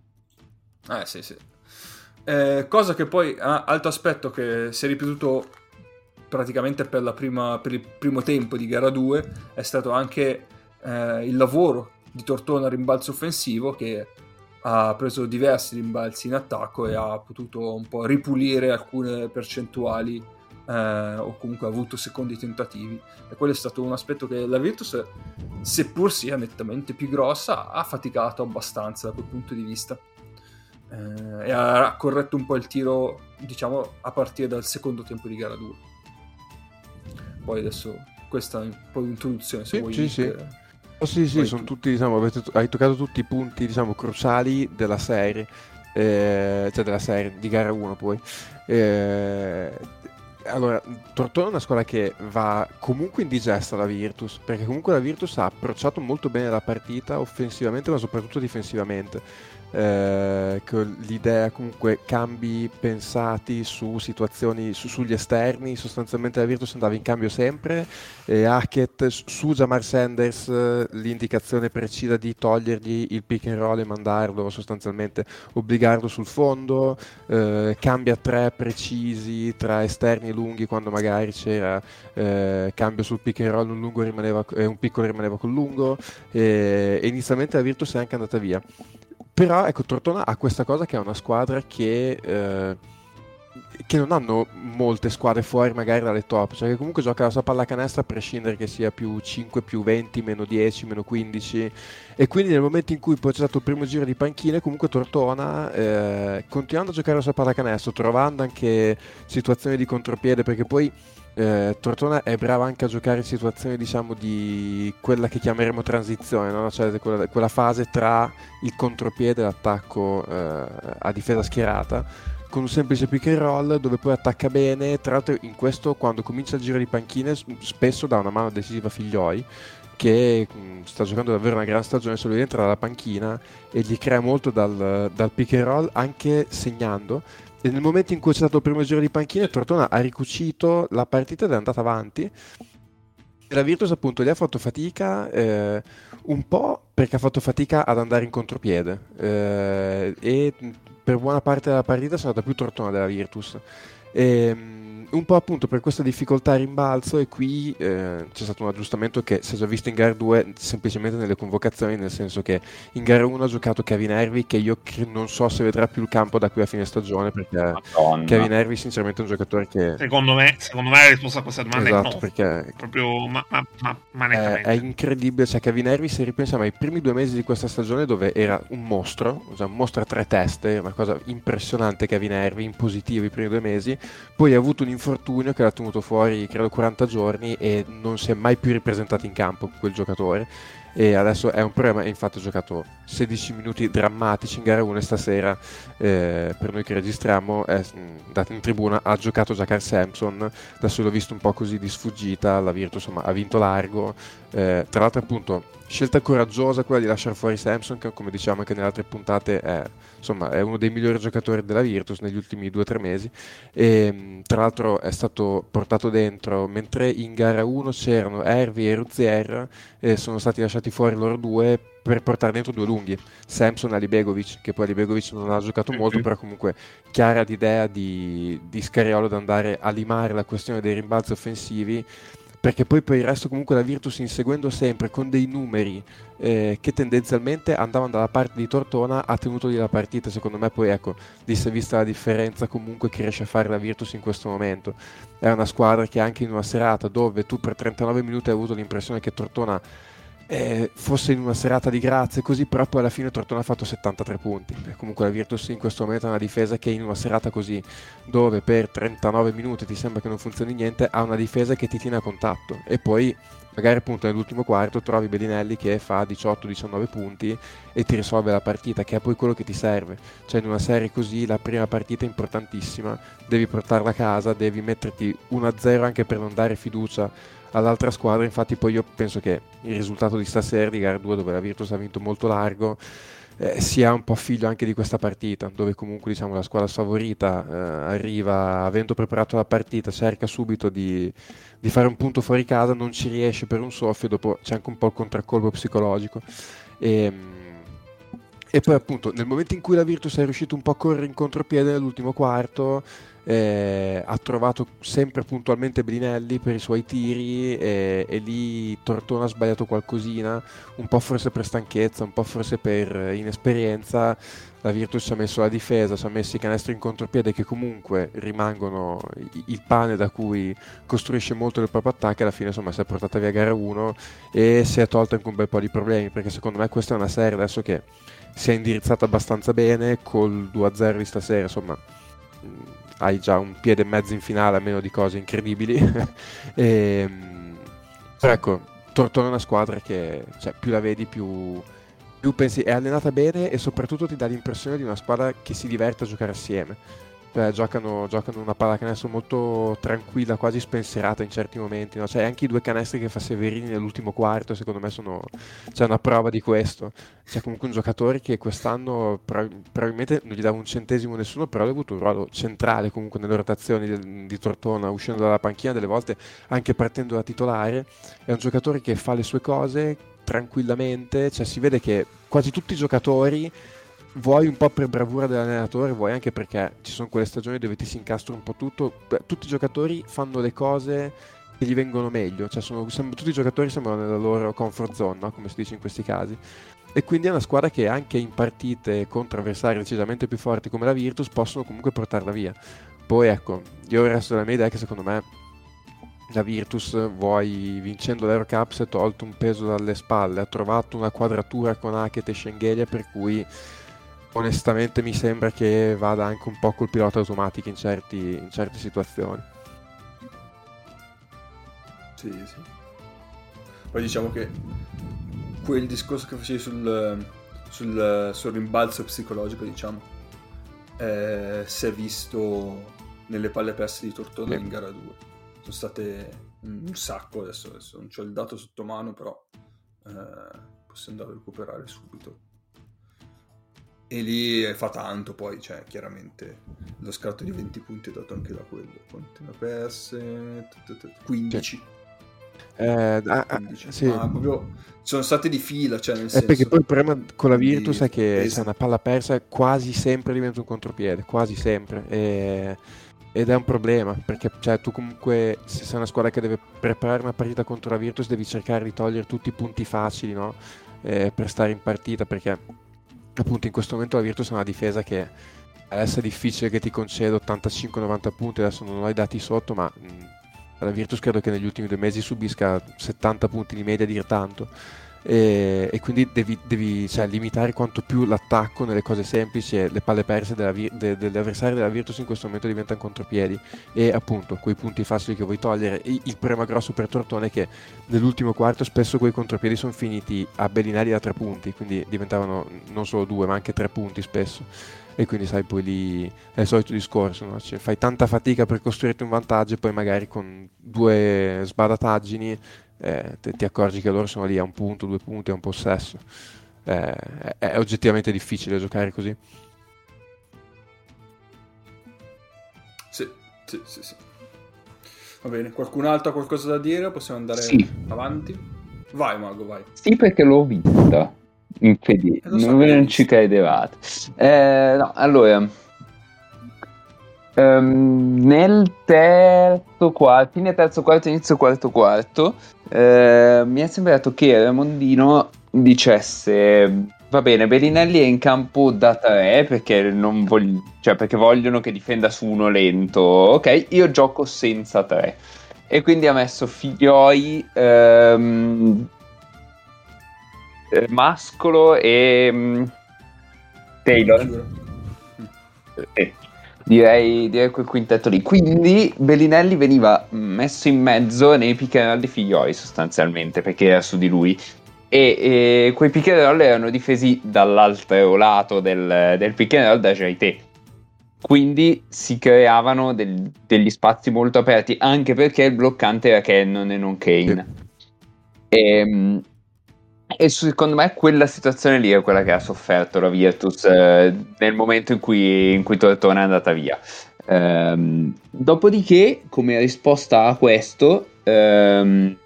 Eh sì, sì. Eh, cosa che poi, ah, altro aspetto che si è ripetuto praticamente per, la prima, per il primo tempo di gara 2 è stato anche eh, il lavoro di Tortona rimbalzo offensivo che ha preso diversi rimbalzi in attacco e ha potuto un po' ripulire alcune percentuali eh, o comunque ha avuto secondi tentativi. E quello è stato un aspetto che la Virtus seppur sia nettamente più grossa ha faticato abbastanza da quel punto di vista. Eh, e ha corretto un po' il tiro diciamo a partire dal secondo tempo di gara 2 poi adesso questa è un po' di introduzione se Sì, vuoi sì, sì. Oh, sì, sì, Poi sono tu- tutti, diciamo, avete- hai toccato tutti i punti, diciamo, cruciali della serie, eh, cioè della serie, di gara 1 poi. Eh, allora, Tortona è una squadra che va comunque indigesta la Virtus, perché comunque la Virtus ha approcciato molto bene la partita, offensivamente ma soprattutto difensivamente. Eh, l'idea comunque cambi pensati su situazioni su- sugli esterni sostanzialmente la Virtus andava in cambio sempre e Hackett su Jamar Sanders eh, l'indicazione precisa di togliergli il pick and roll e mandarlo sostanzialmente obbligarlo sul fondo eh, cambia tre precisi tra esterni e lunghi quando magari c'era eh, cambio sul pick and roll un, lungo rimaneva, eh, un piccolo rimaneva col lungo e inizialmente la Virtus è anche andata via però ecco Tortona ha questa cosa che è una squadra che eh, che non hanno molte squadre fuori magari dalle top, cioè che comunque gioca la sua pallacanestro a prescindere che sia più 5, più 20, meno 10, meno 15 e quindi nel momento in cui poi c'è stato il primo giro di panchine comunque Tortona eh, continuando a giocare la sua pallacanestro, trovando anche situazioni di contropiede perché poi eh, Tortona è brava anche a giocare in situazioni diciamo di quella che chiameremo transizione, no? cioè quella, quella fase tra il contropiede e l'attacco eh, a difesa schierata con un semplice pick and roll dove poi attacca bene. Tra l'altro, in questo, quando comincia il giro di panchine, spesso dà una mano decisiva a Figlioi, che mh, sta giocando davvero una gran stagione. Lui entra dalla panchina e gli crea molto dal, dal pick and roll, anche segnando. E nel momento in cui c'è stato il primo giro di panchine, Tortona ha ricucito la partita ed è andata avanti. E la Virtus, appunto, gli ha fatto fatica. eh, un po' perché ha fatto fatica ad andare in contropiede eh, e per buona parte della partita sono andata più tortona della Virtus. E, mm, un po' appunto per questa difficoltà a rimbalzo e qui eh, c'è stato un aggiustamento che si è già visto in gara 2 semplicemente nelle convocazioni, nel senso che in gara 1 ha giocato Kevin Hervey che io cre- non so se vedrà più il campo da qui a fine stagione perché Madonna. Kevin Hervey sinceramente è un giocatore che... Secondo me, secondo me la risposta a questa domanda Esatto, è no. perché Proprio ma, ma, ma, ma è, è incredibile, cioè Kevin Hervey se ripensiamo ai primi due mesi di questa stagione dove era un mostro, cioè un mostro a tre teste, una cosa impressionante Kevin Hervey, in positivo i primi due mesi, poi ha avuto un infortunio che l'ha tenuto fuori credo 40 giorni e non si è mai più ripresentato in campo quel giocatore. E adesso è un problema e infatti ha giocato 16 minuti drammatici in gara 1 e stasera eh, per noi che registriamo è mh, andato in tribuna ha giocato Jakar Sampson. Adesso l'ho visto un po' così di sfuggita la Virtus insomma ha vinto largo. Eh, tra l'altro appunto scelta coraggiosa quella di lasciare fuori Sampson che come diciamo anche nelle altre puntate è, insomma, è uno dei migliori giocatori della Virtus negli ultimi 2-3 mesi. E mh, tra l'altro è stato portato dentro mentre in gara 1 c'erano Hervey e Ruzier e sono stati lasciati fuori loro due per portare dentro due lunghi Samson e Alibegovic che poi Alibegovic non ha giocato molto però comunque chiara l'idea di, di Scariolo di andare a limare la questione dei rimbalzi offensivi perché poi per il resto comunque la Virtus inseguendo sempre con dei numeri eh, che tendenzialmente andavano dalla parte di Tortona ha tenuto lì la partita. Secondo me poi ecco lì si è vista la differenza comunque che riesce a fare la Virtus in questo momento. È una squadra che anche in una serata dove tu per 39 minuti hai avuto l'impressione che Tortona eh, fosse in una serata di grazie così però poi alla fine Tortona ha fatto 73 punti. Comunque la Virtus in questo momento è una difesa che in una serata così dove per 39 minuti ti sembra che non funzioni niente ha una difesa che ti tiene a contatto. E poi magari appunto nell'ultimo quarto trovi Bellinelli che fa 18-19 punti e ti risolve la partita che è poi quello che ti serve. Cioè in una serie così la prima partita è importantissima devi portarla a casa devi metterti 1-0 anche per non dare fiducia all'altra squadra infatti poi io penso che il risultato di stasera di gara 2 dove la Virtus ha vinto molto largo eh, sia un po' figlio anche di questa partita, dove comunque diciamo, la squadra sfavorita eh, arriva avendo preparato la partita, cerca subito di, di, fare un punto fuori casa, non ci riesce per un soffio, dopo c'è anche un po' il contraccolpo psicologico. E, ehm, e poi appunto nel momento in cui la Virtus è riuscito un po' a correre in contropiede nell'ultimo quarto, eh, ha trovato sempre puntualmente Brinelli per i suoi tiri e, e, lì Tortona ha sbagliato qualcosina, un po' forse per stanchezza, un po' forse per inesperienza. La Virtus ci ha messo la difesa, ci ha messo i canestri in contropiede che comunque rimangono il pane da cui costruisce molto del proprio attacco e alla fine insomma si è portata via gara 1 e si è tolta anche un bel po' di problemi perché secondo me questa è una serie adesso che si è indirizzata abbastanza bene col 2-0 di stasera insomma hai già un piede e mezzo in finale a meno di cose incredibili. e, ehm, però ecco, Tortona è una squadra che cioè, più la vedi più, più pensi è allenata bene e soprattutto ti dà l'impressione di una squadra che si diverte a giocare assieme Beh, giocano, giocano, una pallacanestro molto tranquilla, quasi spensierata in certi momenti. No? Cioè, anche i due canestri che fa Severini nell'ultimo quarto, secondo me, sono c'è una prova di questo. C'è comunque un giocatore che quest'anno probabilmente non gli dava un centesimo nessuno, però ha avuto un ruolo centrale comunque nelle rotazioni di, di Tortona, uscendo dalla panchina, delle volte anche partendo da titolare. È un giocatore che fa le sue cose tranquillamente, cioè si vede che quasi tutti i giocatori vuoi un po' per bravura dell'allenatore, vuoi anche perché ci sono quelle stagioni dove ti si incastra un po' tutto. Tutti i giocatori fanno le cose che gli vengono meglio, cioè sono, sembra, tutti i giocatori sembrano nella loro comfort zone, no? come si dice in questi casi. E quindi è una squadra che anche in partite contro avversari decisamente più forti come la Virtus possono comunque portarla via. Poi ecco, io resto della mia idea che secondo me la Virtus, vuoi vincendo l'Eurocup, si è tolto un peso dalle spalle, ha trovato una quadratura con Hackett e Schengelia per cui onestamente mi sembra che vada anche un po' col pilota automatico in, certi, in certe situazioni. Sì, sì. Poi diciamo che quel discorso che facevi sul, sul, sul rimbalzo psicologico, diciamo, eh, si è visto nelle palle perse di Tortona in gara 2. Sono state un, sacco adesso, adesso non c'ho il dato sotto mano, però eh, posso andare a recuperare subito e lì fa tanto poi, cioè chiaramente lo scatto di 20 punti è dato anche da quello. Quante ne ha perse? 15. Eh, ah, 15. Sì. Ma proprio sono state di fila, cioè nel è senso... perché poi il problema con la Virtus di... è che es- se una palla persa quasi sempre diventa un contropiede, quasi sempre. E... Ed è un problema, perché cioè, tu comunque, se sei una squadra che deve preparare una partita contro la Virtus, devi cercare di togliere tutti i punti facili, no? Eh, per stare in partita, perché appunto in questo momento la Virtus è una difesa che adesso è difficile che ti conceda 85-90 punti, adesso non ho i dati sotto, ma mh, la Virtus credo che negli ultimi due mesi subisca 70 punti di media, dir tanto e, e quindi devi, devi cioè, limitare quanto più l'attacco nelle cose semplici e le palle perse della, de, degli avversari della Virtus in questo momento diventano contropiedi e appunto quei punti facili che vuoi togliere il, il problema grosso per Tortone è che nell'ultimo quarto spesso quei contropiedi sono finiti a Bellinelli da tre punti quindi diventavano non solo due ma anche tre punti spesso e quindi sai poi lì è il solito discorso no? cioè, fai tanta fatica per costruirti un vantaggio e poi magari con due sbadataggini eh, te, ti accorgi che loro sono lì a un punto, due punti, a un possesso. Eh, è, è oggettivamente difficile giocare così. Sì, sì, sì, sì. Va bene, qualcun altro ha qualcosa da dire? Possiamo andare sì. avanti? Vai Mago, vai. Sì, perché l'ho vista. Infedì, eh, so non, non ci credevate. Eh, no, allora, Um, nel terzo quarto, fine terzo quarto, inizio quarto quarto, uh, mi è sembrato che Ramondino dicesse va bene, Bellinelli è in campo da 3 perché, vog- cioè perché vogliono che difenda su uno lento, ok, io gioco senza 3 e quindi ha messo Figlioi, um, Mascolo e um, Taylor. Eh, Direi, direi quel quintetto lì. Quindi Bellinelli veniva messo in mezzo nei pick and roll di Figlioi sostanzialmente perché era su di lui. E, e quei pick and roll erano difesi dall'altro lato del, del pick and roll da Jaite. Quindi si creavano del, degli spazi molto aperti anche perché il bloccante era Cannon e non Kane. E, E secondo me quella situazione lì è quella che ha sofferto la Virtus eh, nel momento in cui, in cui Tortona è andata via. Ehm, dopodiché, come risposta a questo, ehm,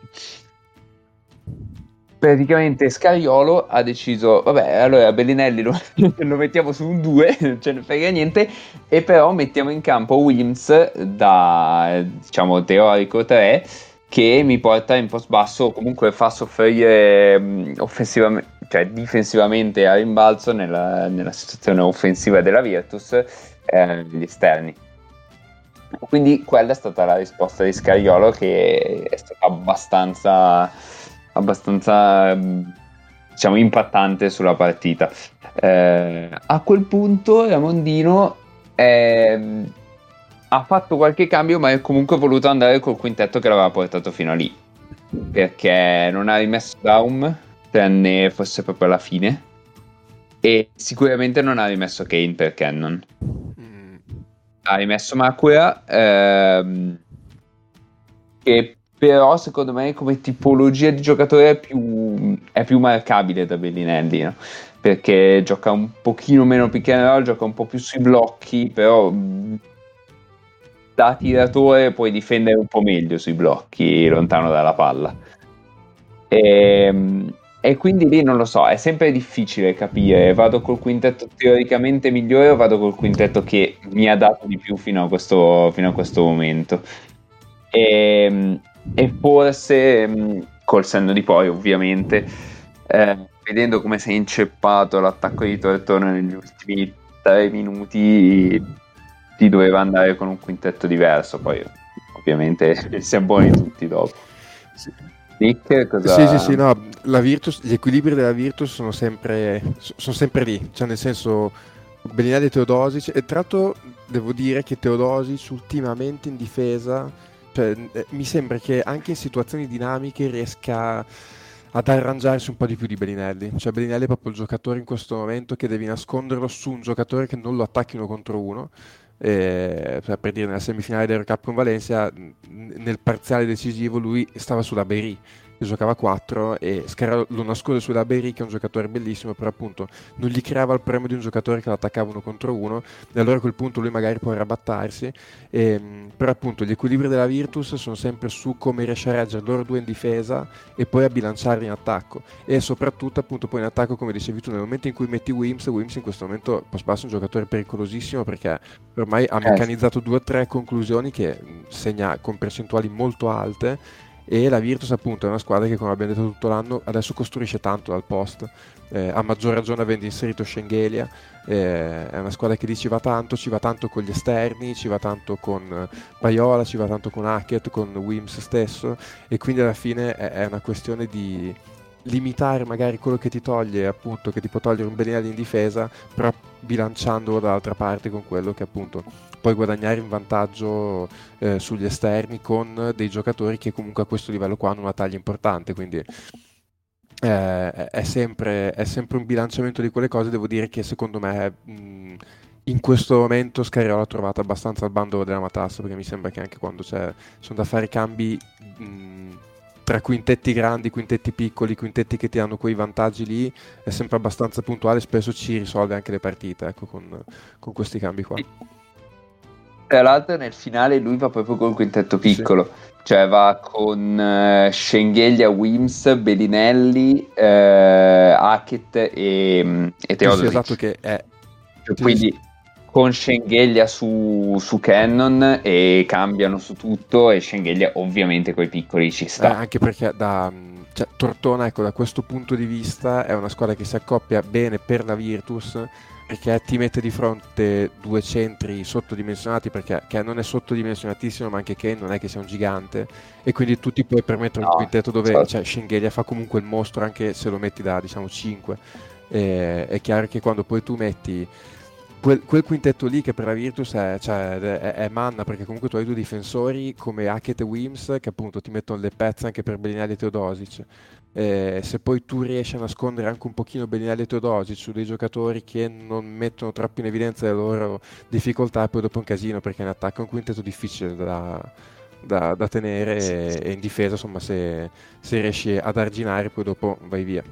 praticamente Scariolo ha deciso, vabbè, allora Bellinelli lo, lo mettiamo su un 2, non ce ne frega niente, e però mettiamo in campo Williams da, diciamo, teorico 3, che mi porta in post basso o comunque fa soffrire mh, offensivamente, cioè difensivamente a rimbalzo nella, nella situazione offensiva della Virtus eh, gli esterni. Quindi quella è stata la risposta di Scariolo che è stata abbastanza, abbastanza diciamo, impattante sulla partita. Eh, a quel punto Ramondino eh, ha fatto qualche cambio, ma è comunque voluto andare col quintetto che l'aveva portato fino a lì. Perché non ha rimesso Daum, tranne fosse proprio alla fine. E sicuramente non ha rimesso Kane per Cannon. Mm, Ha rimesso Makura, ehm, che però secondo me come tipologia di giocatore è più, è più marcabile da Bellinelli, no? perché gioca un pochino meno pick and roll, gioca un po' più sui blocchi, però da tiratore puoi difendere un po' meglio sui blocchi lontano dalla palla. E, e quindi lì non lo so, è sempre difficile capire, vado col quintetto teoricamente migliore o vado col quintetto che mi ha dato di più fino a questo, fino a questo momento. E, e forse mh, col senno di poi ovviamente, eh, vedendo come si è inceppato l'attacco di Tortona negli ultimi tre minuti, ti doveva andare con un quintetto diverso, poi ovviamente si è buoni tutti dopo. Nick, cosa... Sì, sì, sì, no, la Virtus, gli equilibri della Virtus sono sempre, sono sempre lì, cioè nel senso Bellinelli e Teodosic, e tra l'altro devo dire che Teodosic ultimamente in difesa, cioè, eh, mi sembra che anche in situazioni dinamiche riesca ad arrangiarsi un po' di più di Bellinelli, cioè Bellinelli è proprio il giocatore in questo momento che devi nasconderlo su un giocatore che non lo attacchi uno contro uno, eh, cioè, per dire nella semifinale dell'Eurocup con Valencia nel parziale decisivo lui stava sulla Bery che giocava a 4 e Scarra lo nasconde sulla Bery che è un giocatore bellissimo però appunto non gli creava il premio di un giocatore che lo attaccava uno contro uno e allora a quel punto lui magari può arrabattarsi e, mh, però appunto gli equilibri della Virtus sono sempre su come riesce a reggere loro due in difesa e poi a bilanciarli in attacco e soprattutto appunto poi in attacco come dicevi tu nel momento in cui metti Wims Wims in questo momento post basso è un giocatore pericolosissimo perché ormai ha Eh. meccanizzato due o tre conclusioni che segna con percentuali molto alte e la Virtus appunto è una squadra che come abbiamo detto tutto l'anno adesso costruisce tanto dal post. Eh, a maggior ragione avendo inserito Schengelia eh, è una squadra che lì ci va tanto ci va tanto con gli esterni ci va tanto con eh, Paiola ci va tanto con Hackett con Wims stesso. E quindi alla fine è, è una questione di limitare magari quello che ti toglie appunto che ti può togliere un Bellinelli in difesa però bilanciandolo dall'altra parte con quello che appunto puoi guadagnare in vantaggio eh, sugli esterni con dei giocatori che comunque a questo livello qua hanno una taglia importante quindi eh, è, sempre, è sempre un bilanciamento di quelle cose devo dire che secondo me mh, in questo momento Scariolo ha trovato abbastanza al bando della matassa perché mi sembra che anche quando sono da fare cambi mh, tra quintetti grandi, quintetti piccoli, quintetti che ti hanno quei vantaggi lì, è sempre abbastanza puntuale, spesso ci risolve anche le partite ecco, con, con questi cambi qua. Tra l'altro nel finale lui va proprio col quintetto piccolo, cioè va con eh, Schengelia, Wims, Bellinelli, eh, Hackett e, e Sì, sì, esatto che è sì, Quindi con Schengelia su, su Cannon e cambiano su tutto e Schengelia ovviamente con i piccoli ci Eh, sta. anche perché da cioè, Tortona, ecco, da questo punto di vista è una squadra che si accoppia bene per la Virtus perché ti mette di fronte due centri sottodimensionati perché che non è sottodimensionatissimo ma anche Kane non è che sia un gigante e quindi tu ti puoi permettere No, un quintetto dove certo. cioè, Schengelia fa comunque il mostro anche se lo metti da diciamo 5 E- è chiaro che quando poi tu metti quel, quel quintetto lì che per la Virtus è, cioè, è, è manna perché comunque tu hai due difensori come Hackett e Wims che appunto ti mettono le pezze anche per Bellinelli e Teodosic Eh, se poi tu riesci a nascondere anche un pochino Bellinelli e Teodosic su dei giocatori che non mettono troppo in evidenza le loro difficoltà poi dopo è un casino perché in attacco è un quintetto difficile da, da- da tenere e, e in difesa insomma se, se riesci ad arginare poi dopo vai via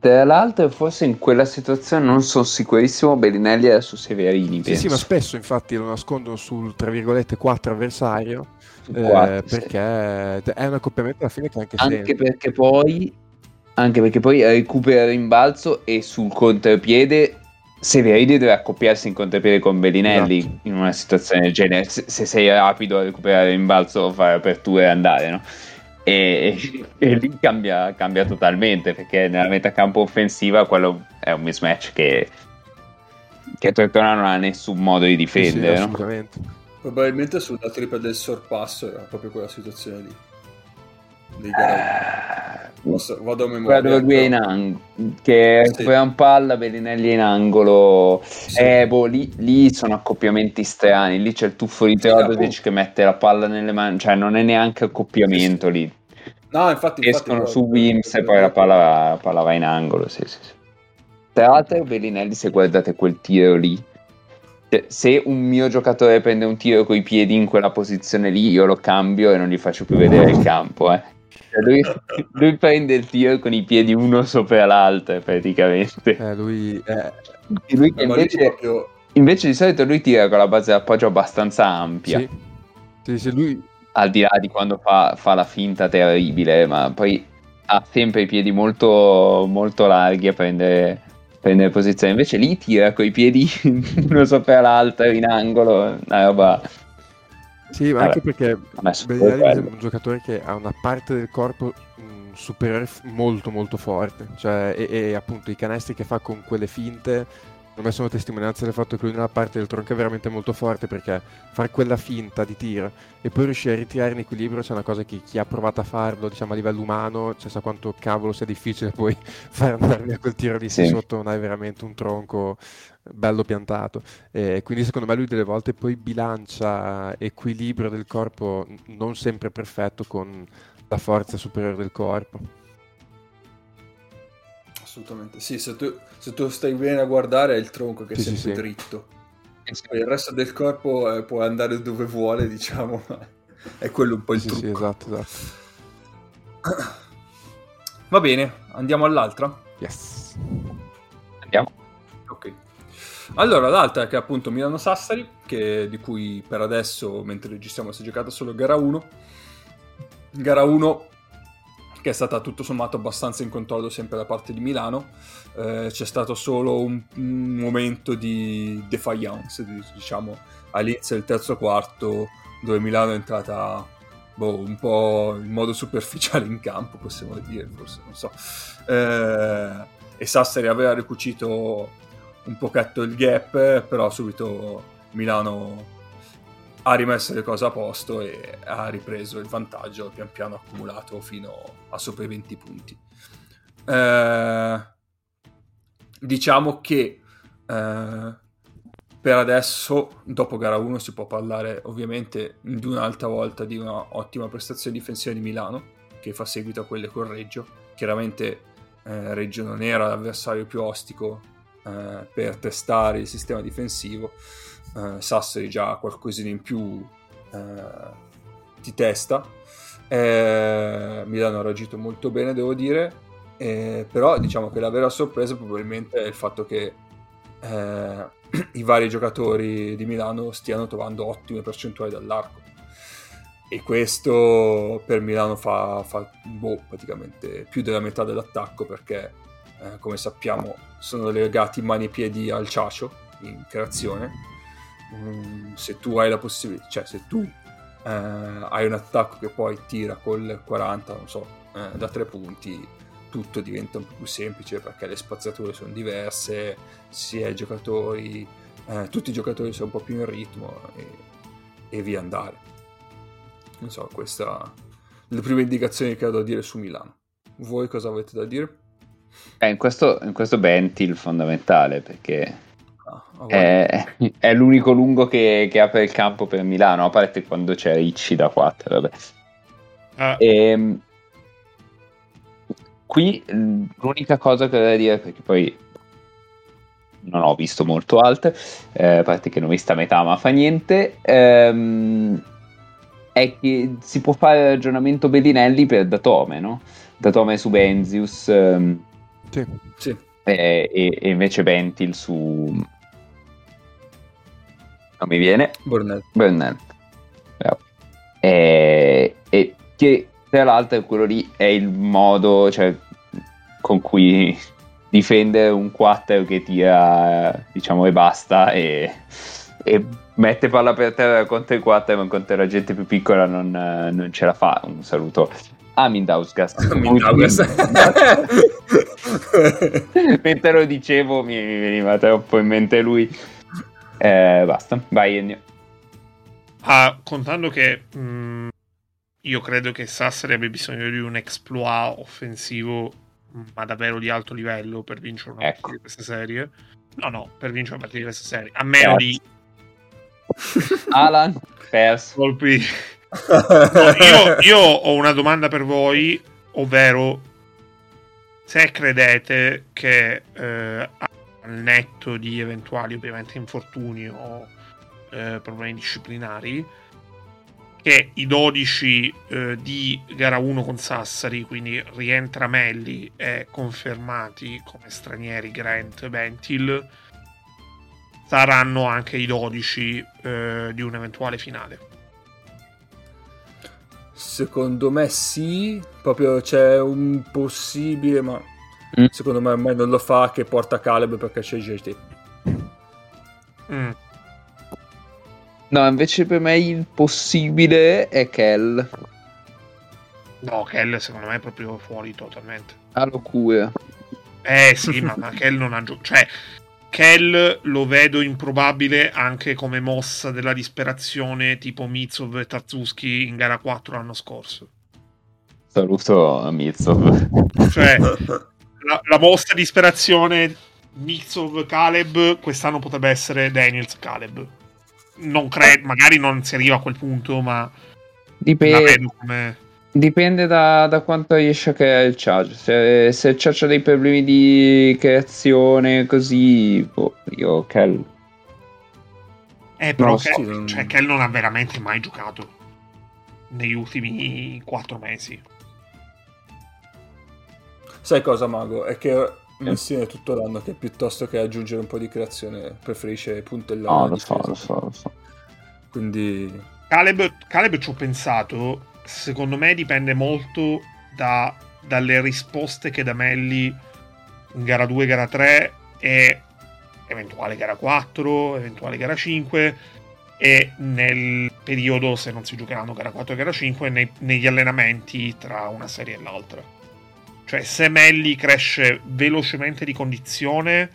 Tra l'altro, forse in quella situazione non sono sicurissimo. Bellinelli era su Severini. Sì, sì, ma spesso infatti lo nascondono sul tra virgolette 4 avversario Su eh, quattro, sì. perché è un accoppiamento alla fine che anche, anche senso. perché poi anche perché poi recupera il rimbalzo e sul contropiede Severini deve accoppiarsi in contropiede con Bellinelli Esatto. in una situazione del genere se, se sei rapido a recuperare il rimbalzo fare aperture e andare no? E, e lì cambia, cambia totalmente perché nella metacampo offensiva quello è un mismatch che che Tortona non ha nessun modo di Sì, sì, difendere no? assolutamente. Probabilmente sulla tripla del sorpasso era proprio quella situazione lì. Dei gara Eh, Posso- Vado a Quella memoria. dove lui è in angolo, che Sì. recupera un palla, Bellinelli è in angolo. Sì. Eh, boh, lì, lì sono accoppiamenti strani. Lì c'è il tuffo di Teodosic appunto. che mette la palla nelle mani, cioè non è neanche accoppiamento lì. No, infatti, infatti Escono però- su Wims e poi la palla, la palla va in angolo. Sì, sì, sì. Tra l'altro, Bellinelli, se guardate quel tiro lì, cioè, se un mio giocatore prende un tiro coi piedi in quella posizione lì, io lo cambio e non gli faccio più vedere il campo. Eh. Cioè, lui, lui prende il tiro con i piedi uno sopra l'altro, praticamente. Eh, lui lui Eh, lì invece, proprio- invece di solito lui tira con la base d'appoggio abbastanza ampia, Sì. Sì, sì, lui... al di là di quando fa, fa la finta terribile, ma poi ha sempre i piedi molto, molto larghi a prendere, prendere posizione. Invece lì tira con i piedi uno sopra l'altro in angolo, una roba... Sì, ma anche perché Bellinelli sembra un giocatore che ha una parte del corpo mh, superiore f- molto molto forte, cioè, e, e appunto i canestri che fa con quelle finte me sono testimonianza del fatto che lui nella parte del tronco è veramente molto forte perché fare quella finta di tiro e poi riuscire a ritirare in equilibrio c'è una cosa che chi ha provato a farlo diciamo a livello umano cioè sa quanto cavolo sia difficile poi fare andare via quel tiro lì se Sì. sotto non hai veramente un tronco bello piantato e quindi secondo me lui delle volte poi bilancia equilibrio del corpo non sempre perfetto con la forza superiore del corpo. Assolutamente. Sì, se tu, se tu stai bene a guardare è il tronco che è Sì, sì, sempre sì. dritto. Poi il resto del corpo eh, può andare dove vuole, diciamo, è quello un po' il Sì, sì, trucco. esatto, esatto. Va bene, andiamo all'altra. Yes. Andiamo. Ok. Allora, l'altra che è appunto Milano-Sassari, che- di cui per adesso, mentre registriamo, si è giocata solo gara 1. Gara 1 che è stata tutto sommato abbastanza in controllo sempre da parte di Milano. Eh, c'è stato solo un, un momento di defiance, di- diciamo, all'inizio del terzo quarto, dove Milano è entrata boh, un po' in modo superficiale in campo, possiamo dire, forse, non so. Eh, e Sassari aveva ricucito un pochetto il gap, però subito Milano ha rimesso le cose a posto e ha ripreso il vantaggio pian piano accumulato fino a sopra i 20 punti. Eh, diciamo che eh, per adesso, dopo gara 1, si può parlare ovviamente di un'altra volta di una ottima prestazione difensiva di Milano, che fa seguito a quelle con Reggio. Chiaramente eh, Reggio non era l'avversario più ostico eh, per testare il sistema difensivo. Eh, Sassari già qualcosina in più eh, di testa. Eh, Milano ha reagito molto bene, devo dire. Eh, però diciamo che la vera sorpresa probabilmente è il fatto che i vari giocatori di Milano stiano trovando ottime percentuali dall'arco e questo per Milano fa, fa boh, praticamente più della metà dell'attacco perché eh, come sappiamo sono legati mani e piedi al ciacio in creazione. Mm, se tu hai la possibilità cioè se tu eh, hai un attacco che poi tira col 40 non so eh, da tre punti tutto diventa un po' più semplice perché le spaziature sono diverse sia i giocatori eh, tutti i giocatori sono un po' più in ritmo e, e via andare. Non so questa le prime indicazioni che ho da dire su Milano voi cosa avete da dire? Eh, in, questo, in questo Bentil fondamentale perché Ah, ah, guarda. è, è l'unico lungo che, che apre il campo per Milano, a parte quando c'è Ricci da 4. Vabbè. Eh, Ehm, qui l'unica cosa che ho da dire, perché poi non ho visto molto alto, eh, a parte che non ho vista metà, ma fa niente, ehm, è che si può fare il ragionamento Bellinelli per Datome, no? Datome su Benzius, ehm, Sì. Sì. e, e- e invece Bentil su... Non mi viene. Burnett. Burnett. Bravo. E, e che tra l'altro quello lì è il modo cioè, con cui difende un quattro che tira diciamo e basta e, e mette palla per terra contro i quattro ma contro la gente più piccola non, eh, non ce la fa un saluto a Mindausgast mentre lo dicevo mi, veniva troppo in mente lui Eh, basta vai Ennio Ah, contando che mh, io credo che Sassari abbia bisogno di un exploit offensivo, ma davvero di alto livello per vincere una Ecco. partita di questa serie. No, no, per vincere una partita di questa serie. A meno di Alan perso colpi. No, io, io ho una domanda per voi, ovvero se credete che eh, al netto di eventuali ovviamente infortuni o eh, problemi disciplinari che i 12 eh, di gara 1 con Sassari quindi rientra Melli e confermati come stranieri Grant e Bentil saranno anche i 12 eh, di un'eventuale finale Secondo me sì, proprio c'è un possibile, ma Mm. secondo me ormai non lo fa che porta Caleb perché c'è JT. Mm. No, invece per me il possibile è Kell. No, Kell secondo me è proprio fuori totalmente. Ha locura. Eh sì, ma, ma Kell non ha giocato. Cioè, Kell lo vedo improbabile anche come mossa della disperazione tipo Mitsov e Tarzuski in gara 4 l'anno scorso. Saluto Mizov. Cioè, la, la mossa di disperazione Mitsov Caleb quest'anno potrebbe essere Daniels Caleb. Non credo, magari non si arriva a quel punto, ma la Dipende, vedo come. Dipende da, da quanto riesce a creare il charge. Se, se il charge ha dei problemi di creazione, così. boh, io Kell. Eh, però No, non- cioè, Kell non ha veramente mai giocato negli ultimi 4 mesi. Sai cosa, Mago? È che Messina è tutto l'anno che piuttosto che aggiungere un po' di creazione preferisce puntellare. No, lo so, lo so, lo so. Quindi Caleb, Caleb ci ho pensato, secondo me dipende molto da- dalle risposte che da Melli in gara 2, gara 3 e eventuale gara 4, eventuale gara 5 e nel periodo, se non si giocheranno gara 4 e gara 5, nei- negli allenamenti tra una serie e l'altra. Cioè se Melli cresce velocemente di condizione,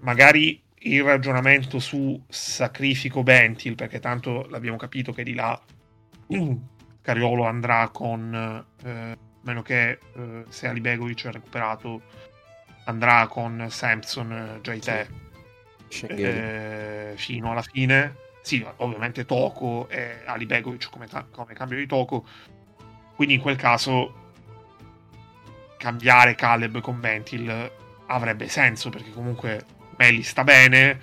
magari il ragionamento su sacrifico Bentil, perché tanto l'abbiamo capito che di là Cariolo andrà con, eh, meno che eh, se Ali Begovic è recuperato, andrà con Samson, eh, Jaite Schengen. eh, fino alla fine. Sì, ovviamente Toko e Ali Begovic come, ta- come cambio di Toko. Quindi in quel caso cambiare Caleb con Bentil avrebbe senso perché comunque Melli sta bene,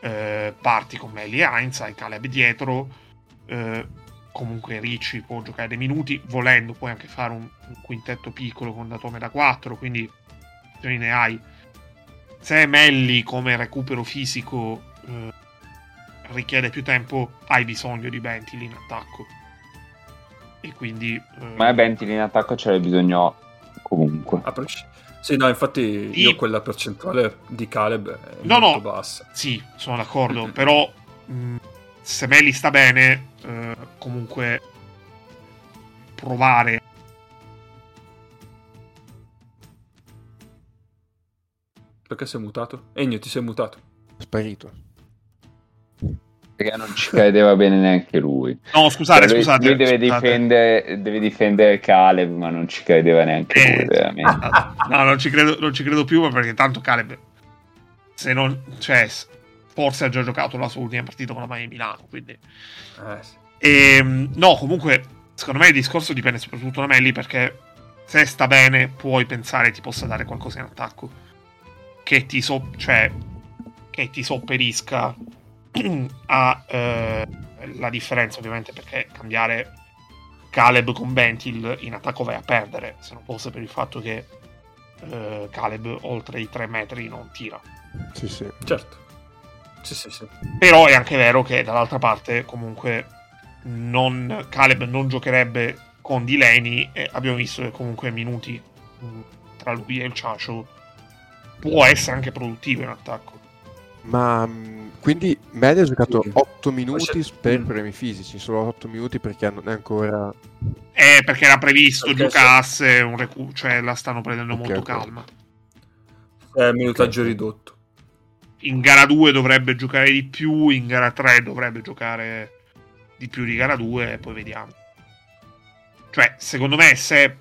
eh, parti con Melli e Heinz, hai Caleb dietro, eh, comunque Ricci può giocare dei minuti, volendo puoi anche fare un, un quintetto piccolo con Datome da 4, quindi ne hai. Se Melli come recupero fisico eh, richiede più tempo, hai bisogno di Bentil in attacco. E quindi... eh, Ma Bentil in attacco c'era bisogno comunque. a Sì, no, infatti Sì. io quella percentuale di Caleb è No, molto no. bassa. Sì, sono d'accordo, però mh, se Melli sta bene, eh, comunque provare Perché sei mutato? Egno, ti sei mutato. Sparito. Perché non ci credeva bene neanche lui. No, scusate, Cioè, lui, scusate. lui deve, scusate. difendere, deve difendere Caleb, ma non ci credeva neanche Eh, lui, veramente. No, non ci, credo, non ci credo più ma perché tanto Caleb, se non, cioè, forse ha già giocato la sua ultima partita con la Miami Milano, quindi... Eh, sì. Ehm, no, comunque, secondo me il discorso dipende soprattutto da Melli perché se sta bene puoi pensare ti possa dare qualcosa in attacco che ti, so- cioè, che ti sopperisca a eh, la differenza ovviamente perché cambiare Caleb con Bentil in attacco vai a perdere se non fosse per il fatto che eh, Caleb oltre i 3 metri non tira. Sì, sì. Certo. Sì, sì, sì. Però è anche vero che dall'altra parte comunque non, Caleb non giocherebbe con Delaney e abbiamo visto che comunque minuti mh, tra lui e il Ciacio può essere anche produttivo in attacco. Ma mh, quindi Medi ha giocato Sì. 8 minuti c'è- per Mm. problemi fisici, solo 8 minuti perché non è ancora... Eh, perché era previsto Perché giocasse un recu- cioè la stanno prendendo Ok, molto ok. calma. È minutaggio Ok. ridotto. In gara 2 dovrebbe giocare di più, in gara 3 dovrebbe giocare di più di gara 2 e poi vediamo. Cioè, secondo me, se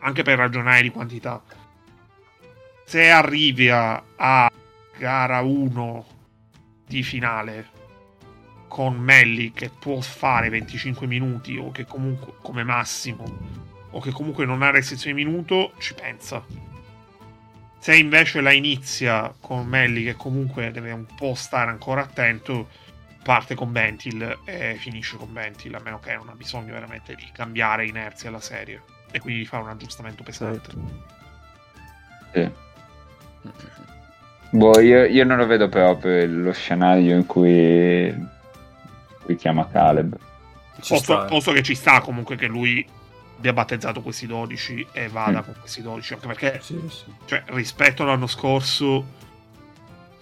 anche per ragionare di quantità, se arrivi a, a gara 1 di finale con Melli che può fare 25 minuti o che comunque come massimo o che comunque non ha restrizioni minuto, ci pensa. Se invece la inizia con Melli che comunque deve un po' stare ancora attento, parte con Bentil e finisce con Bentil, a meno che non ha bisogno veramente di cambiare inerzia alla serie e quindi di fare un aggiustamento pesante. Sì. Boh, io, io non lo vedo proprio lo scenario in cui, in cui chiama Caleb. Eh. posto che ci sta comunque che lui abbia battezzato questi 12 e vada Mm. con questi 12, anche perché Sì, sì. cioè, rispetto all'anno scorso,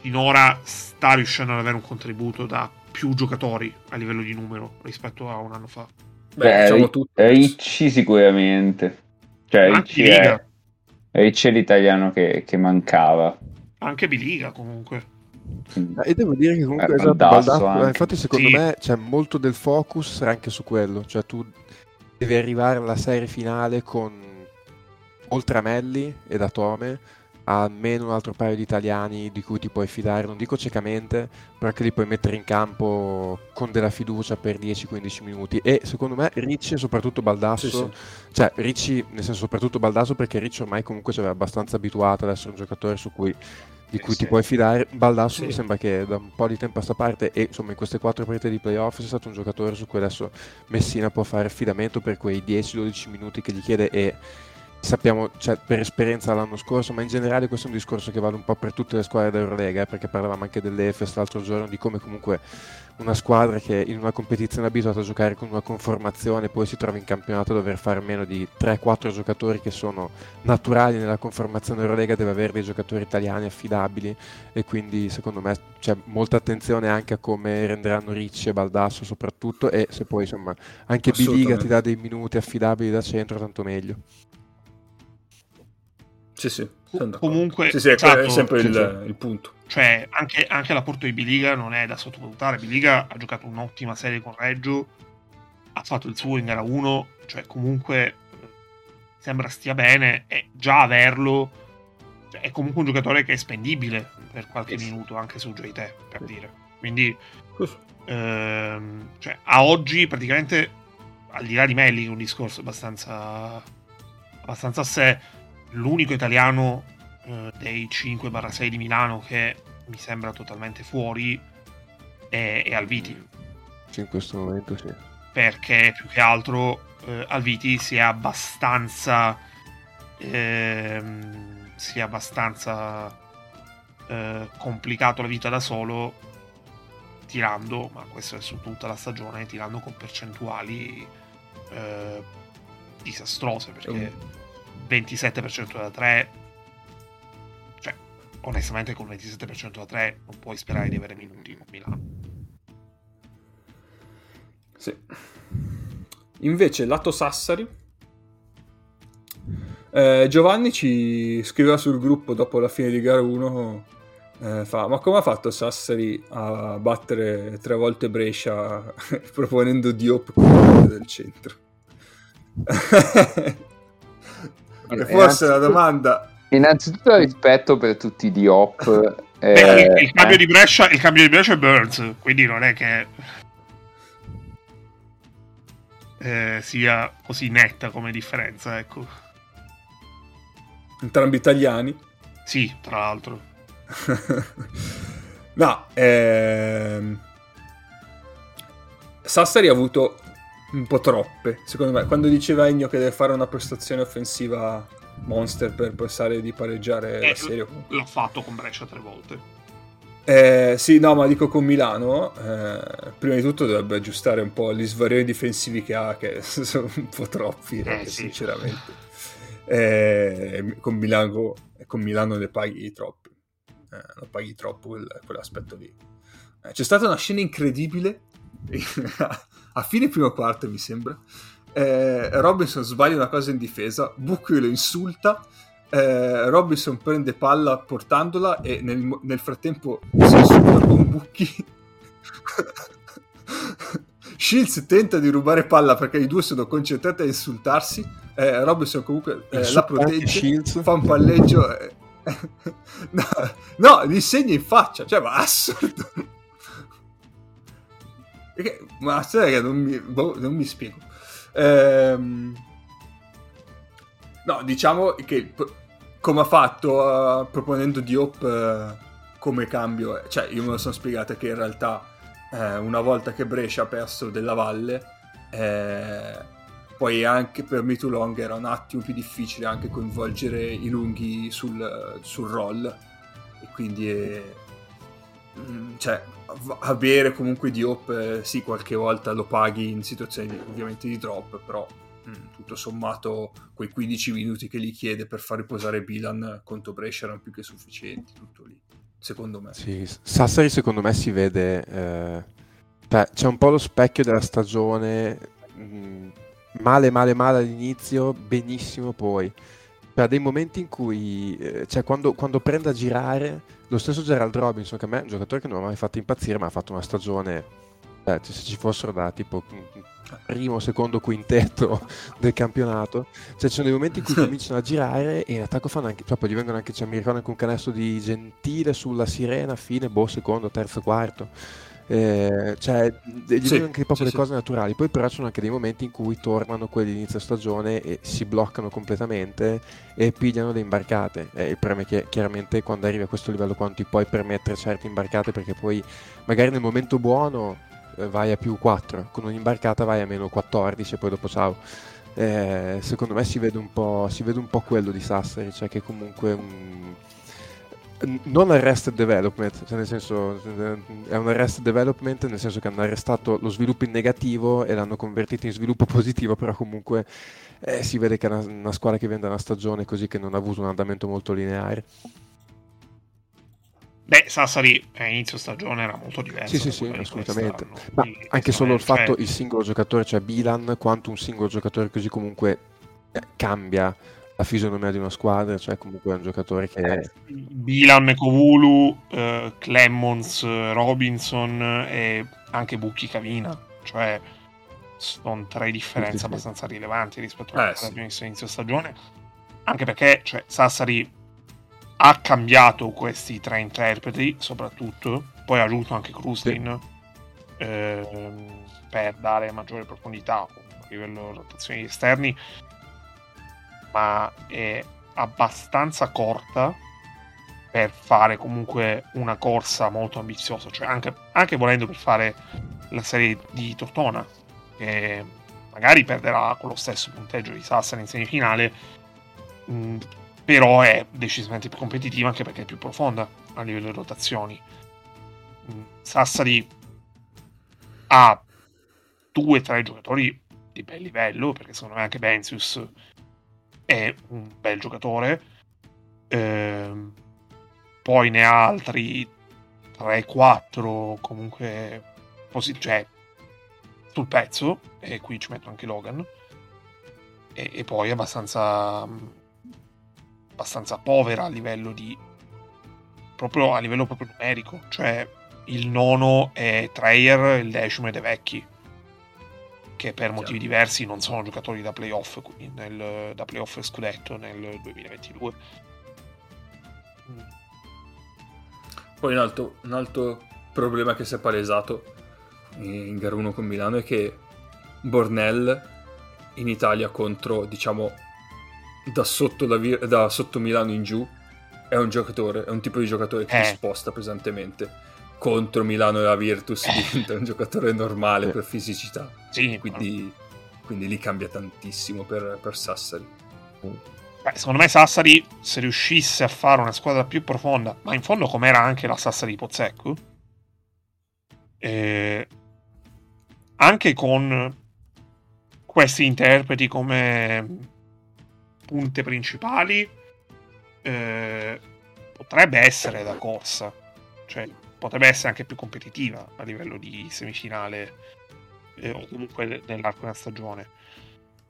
finora sta riuscendo ad avere un contributo da più giocatori a livello di numero rispetto a un anno fa. Beh, Beh, diciamo. Ricci sicuramente. Cioè, Anche Ricci è, Ricci è l'italiano che, che mancava. Anche Biliga comunque. E devo dire che comunque Eh, esatto, Baldasso Baldasso- infatti secondo Sì. me c'è molto del focus anche su quello, cioè tu devi arrivare alla serie finale con oltre a Melli e da Tome almeno un altro paio di italiani di cui ti puoi fidare, non dico ciecamente, però che li puoi mettere in campo con della fiducia per 10-15 minuti e secondo me Ricci e soprattutto Baldasso Sì, sì. cioè Ricci nel senso soprattutto Baldasso perché Ricci ormai comunque ci aveva abbastanza abituato ad essere un giocatore su cui, di cui sì. ti puoi fidare Baldasso Sì. mi sembra che da un po' di tempo a sta parte e insomma in queste quattro partite di playoff sia stato un giocatore su cui adesso Messina può fare affidamento per quei 10-12 minuti che gli chiede e sappiamo cioè, per esperienza l'anno scorso ma in generale questo è un discorso che vale un po' per tutte le squadre dell'Eurolega eh, perché parlavamo anche dell'Efes l'altro giorno di come comunque una squadra che in una competizione è abituata a giocare con una conformazione poi si trova in campionato a dover fare meno di 3-4 giocatori che sono naturali nella conformazione Eurolega deve avere dei giocatori italiani affidabili e quindi secondo me c'è molta attenzione anche a come renderanno Ricci e Baldasso soprattutto e se poi insomma anche Biliga ti dà dei minuti affidabili da centro tanto meglio Sì, sì. Comunque, Sì, sì, è, esatto, sempre sì, il, il punto. cioè, anche, anche l'apporto di Biliga non è da sottovalutare. Biliga ha giocato un'ottima serie con Reggio, ha fatto il suo in gara 1, cioè comunque eh, sembra stia bene e già averlo cioè, è comunque un giocatore che è spendibile per qualche minuto anche su JT, per dire. Quindi Ehm, cioè, a oggi praticamente al di là di Melli un discorso abbastanza abbastanza a sé l'unico italiano eh, dei 5-6 di Milano che mi sembra totalmente fuori è, è Alviti. Sì, in questo momento sì. Perché più che altro eh, Alviti si è abbastanza ehm, si è abbastanza eh, complicato la vita da solo tirando, ma questo è su tutta la stagione, tirando con percentuali eh, disastrose perché 27% da 3 cioè onestamente con 27% da 3 non puoi sperare di avere minuti con Milano Sì. Invece, lato Sassari, eh, Giovanni ci scriveva sul gruppo dopo la fine di gara 1. eh, fa, ma come ha fatto Sassari a battere tre volte Brescia proponendo Diop come del centro? e forse la domanda Innanzitutto rispetto per tutti i Diop. Beh, eh, il, il cambio eh, di Brescia, il cambio di Brescia è Burns, quindi non è che eh, sia così netta come differenza, ecco. entrambi italiani. Sì, tra l'altro. no, ehm... Sassari ha avuto un po' troppe, secondo me. Quando diceva Ennio che deve fare una prestazione offensiva monster per pensare di pareggiare Eh, la serie. L'ha fatto con Brescia tre volte. Eh, sì, no, ma dico con Milano, eh, prima di tutto dovrebbe aggiustare un po' gli svarioni difensivi che ha, che sono un po' troppi, Eh, sì. sinceramente. Eh, con, Milano, con Milano ne paghi troppi, eh, lo paghi troppo quel- quell'aspetto lì. Eh, c'è stata una scena incredibile, a fine primo quarto mi sembra, eh, Robinson sbaglia una cosa in difesa, Bucchio lo insulta, eh, Robinson prende palla portandola e nel, nel frattempo si insulta con Bucchi. Shields tenta di rubare palla perché i due sono concentrati a insultarsi. Eh, Robinson comunque eh, la protegge, Shields. fa un palleggio. eh. no, no, gli segna in faccia, cioè, ma assurdo. Perché, ma che non mi, boh, non mi spiego. Ehm, no, diciamo che come ha fatto eh, proponendo Diop eh, come cambio, cioè io me lo sono spiegato che in realtà eh, una volta che Brescia ha perso della Valle, poi anche per Me Too Long era un attimo più difficile anche coinvolgere i lunghi sul, sul roll e quindi mm, cioè, av- avere comunque Diop eh, sì qualche volta lo paghi in situazioni di- ovviamente di drop però mm, tutto sommato quei 15 minuti che gli chiede per far riposare Bilan contro Brescia erano più che sufficienti tutto lì secondo me Sì, Sassari secondo me si vede, eh, cioè, c'è un po' lo specchio della stagione, mh, male male male all'inizio, benissimo poi. Per dei momenti in cui, eh, cioè quando, quando prende a girare, lo stesso Gerald Robinson, che a me è un giocatore che non mi ha mai fatto impazzire, ma ha fatto una stagione, eh, se ci fossero da tipo mh, primo, secondo quintetto del campionato, cioè ci sono dei momenti in cui cominciano a girare e in attacco fanno anche, cioè poi gli vengono anche, cioè, mi ricordo anche un canestro di Gentile sulla Sirena, fine, boh, secondo, terzo, quarto. Eh, cioè, gli Sì, anche proprio sì, le sì. cose naturali. Poi però ci sono anche dei momenti in cui tornano quelli di inizio stagione e si bloccano completamente e pigliano le imbarcate. Eh, il problema è che chiaramente quando arrivi a questo livello qua non ti puoi permettere certe imbarcate perché poi magari nel momento buono eh, vai a più 4, con un'imbarcata vai a meno 14 e poi dopo ciao. Eh, secondo me si vede, un po', si vede un po' quello di Sassari, cioè che comunque un- non arrested development, cioè nel senso è un arrested development nel senso che hanno arrestato lo sviluppo in negativo e l'hanno convertito in sviluppo positivo, però comunque eh, si vede che è una, una squadra che viene da una stagione così che non ha avuto un andamento molto lineare. Beh, Sassari a inizio stagione era molto diverso. Sì, sì, sì, assolutamente. Ma quindi anche solo il onestamente, fatto, il singolo giocatore, cioè Bilan, quanto un singolo giocatore così comunque eh, cambia la fisionomia di una squadra, cioè comunque è un giocatore che è... Bilan, Kovulu, eh, Clemons, eh, Robinson eh, e anche Bucchi Cavina. Cioè, sono tre differenze Sì, sì, sì. abbastanza rilevanti rispetto a Eh, quello che sì. abbiamo visto inizio stagione. Anche perché cioè, Sassari ha cambiato questi tre interpreti, soprattutto. Poi ha aggiunto anche Krustin ehm, per dare maggiore profondità a livello di rotazioni esterni. Ma è abbastanza corta per fare comunque una corsa molto ambiziosa, cioè anche, anche volendo per fare la serie di Tortona, che magari perderà con lo stesso punteggio di Sassari in semifinale, mh, però è decisamente più competitiva anche perché è più profonda a livello di rotazioni. Mh, Sassari ha due o tre giocatori di bel livello, perché secondo me anche Benzius è un bel giocatore. Ehm, poi ne ha altri 3-4 comunque posi- cioè, sul pezzo, e qui ci metto anche Logan. E, e poi è abbastanza, abbastanza povera a livello di proprio a livello proprio numerico, cioè il nono è Treyer, il decimo è De Vecchi che per motivi diversi non sono giocatori da playoff quindi nel, da playoff e scudetto nel 2022 Mm. Poi un altro, un altro problema che si è palesato in gara 1 con Milano è che Bornell in Italia contro, diciamo, da sotto, la da sotto Milano in giù è un giocatore, è un tipo di giocatore che Eh. si sposta pesantemente. Contro Milano e la Virtus diventa un giocatore normale Sì. per fisicità. sì Quindi, quindi lì cambia tantissimo per, per Sassari. Beh, secondo me Sassari, se riuscisse a fare una squadra più profonda, ma in fondo com'era anche la Sassari di Pozzecco, eh, anche con questi interpreti come punte principali, eh, potrebbe essere da corsa. Cioè, potrebbe essere anche più competitiva a livello di semifinale eh, o comunque nell'arco della stagione.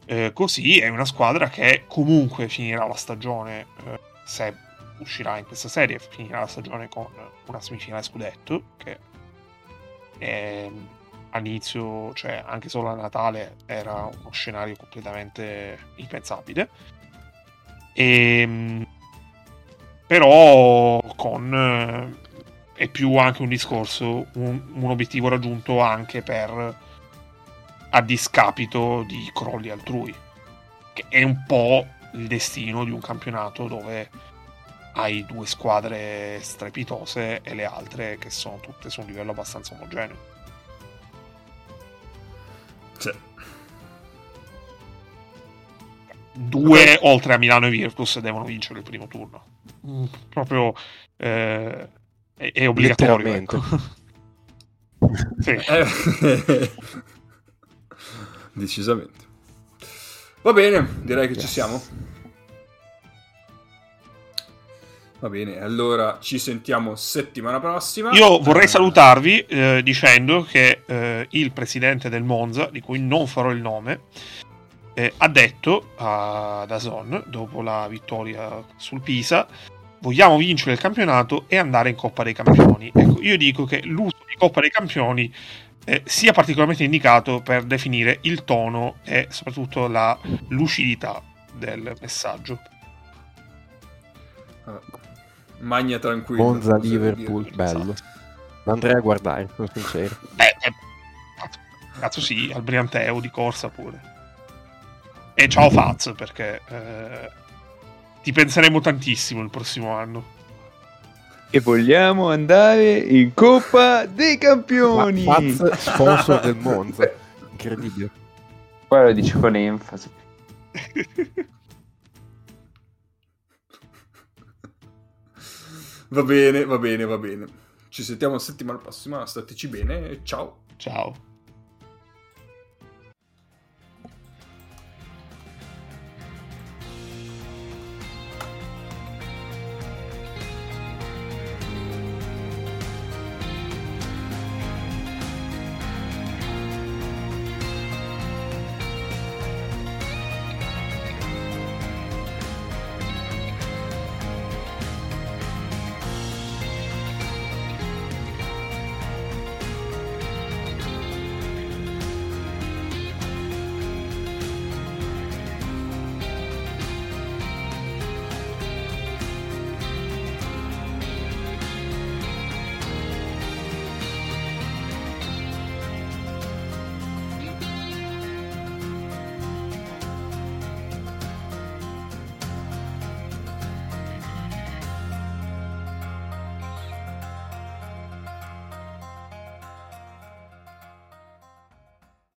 Eh, così è una squadra che comunque finirà la stagione, eh, se uscirà in questa serie, finirà la stagione con una semifinale scudetto, che è, all'inizio, cioè anche solo a Natale, era uno scenario completamente impensabile. E, ehm, però con eh, è più anche un discorso, un, un obiettivo raggiunto anche per a discapito di crolli altrui, che è un po' il destino di un campionato dove hai due squadre strepitose e le altre che sono tutte su un livello abbastanza omogeneo. Sì. Due, oltre a Milano e Virtus, devono vincere il primo turno. Mm, proprio eh, è, è obbligatorio. Ecco. sì. Eh, decisamente. Va bene, direi che yes. ci siamo. Va bene, allora ci sentiamo settimana prossima. Io vorrei salutarvi eh, dicendo che eh, il presidente del Monza, di cui non farò il nome, eh, ha detto a Dazon, dopo la vittoria sul Pisa, vogliamo vincere il campionato e andare in Coppa dei Campioni. Ecco, io dico che l'uso di Coppa dei Campioni eh, sia particolarmente indicato per definire il tono e soprattutto la lucidità del messaggio. Ah, magna tranquillo. Monza Liverpool, bello. Esatto. Andrei a guardare, sono sincero. Beh, eh, cazzo sì, al Brianteo di corsa pure. E ciao Faz, perché eh, ti penseremo tantissimo il prossimo anno. E vogliamo andare in Coppa dei Campioni. Ma Faz, sponsor del Monza. Incredibile. Poi lo dice con enfasi. va bene, va bene, va bene. Ci sentiamo la settimana prossima. Stateci bene. Ciao. Ciao.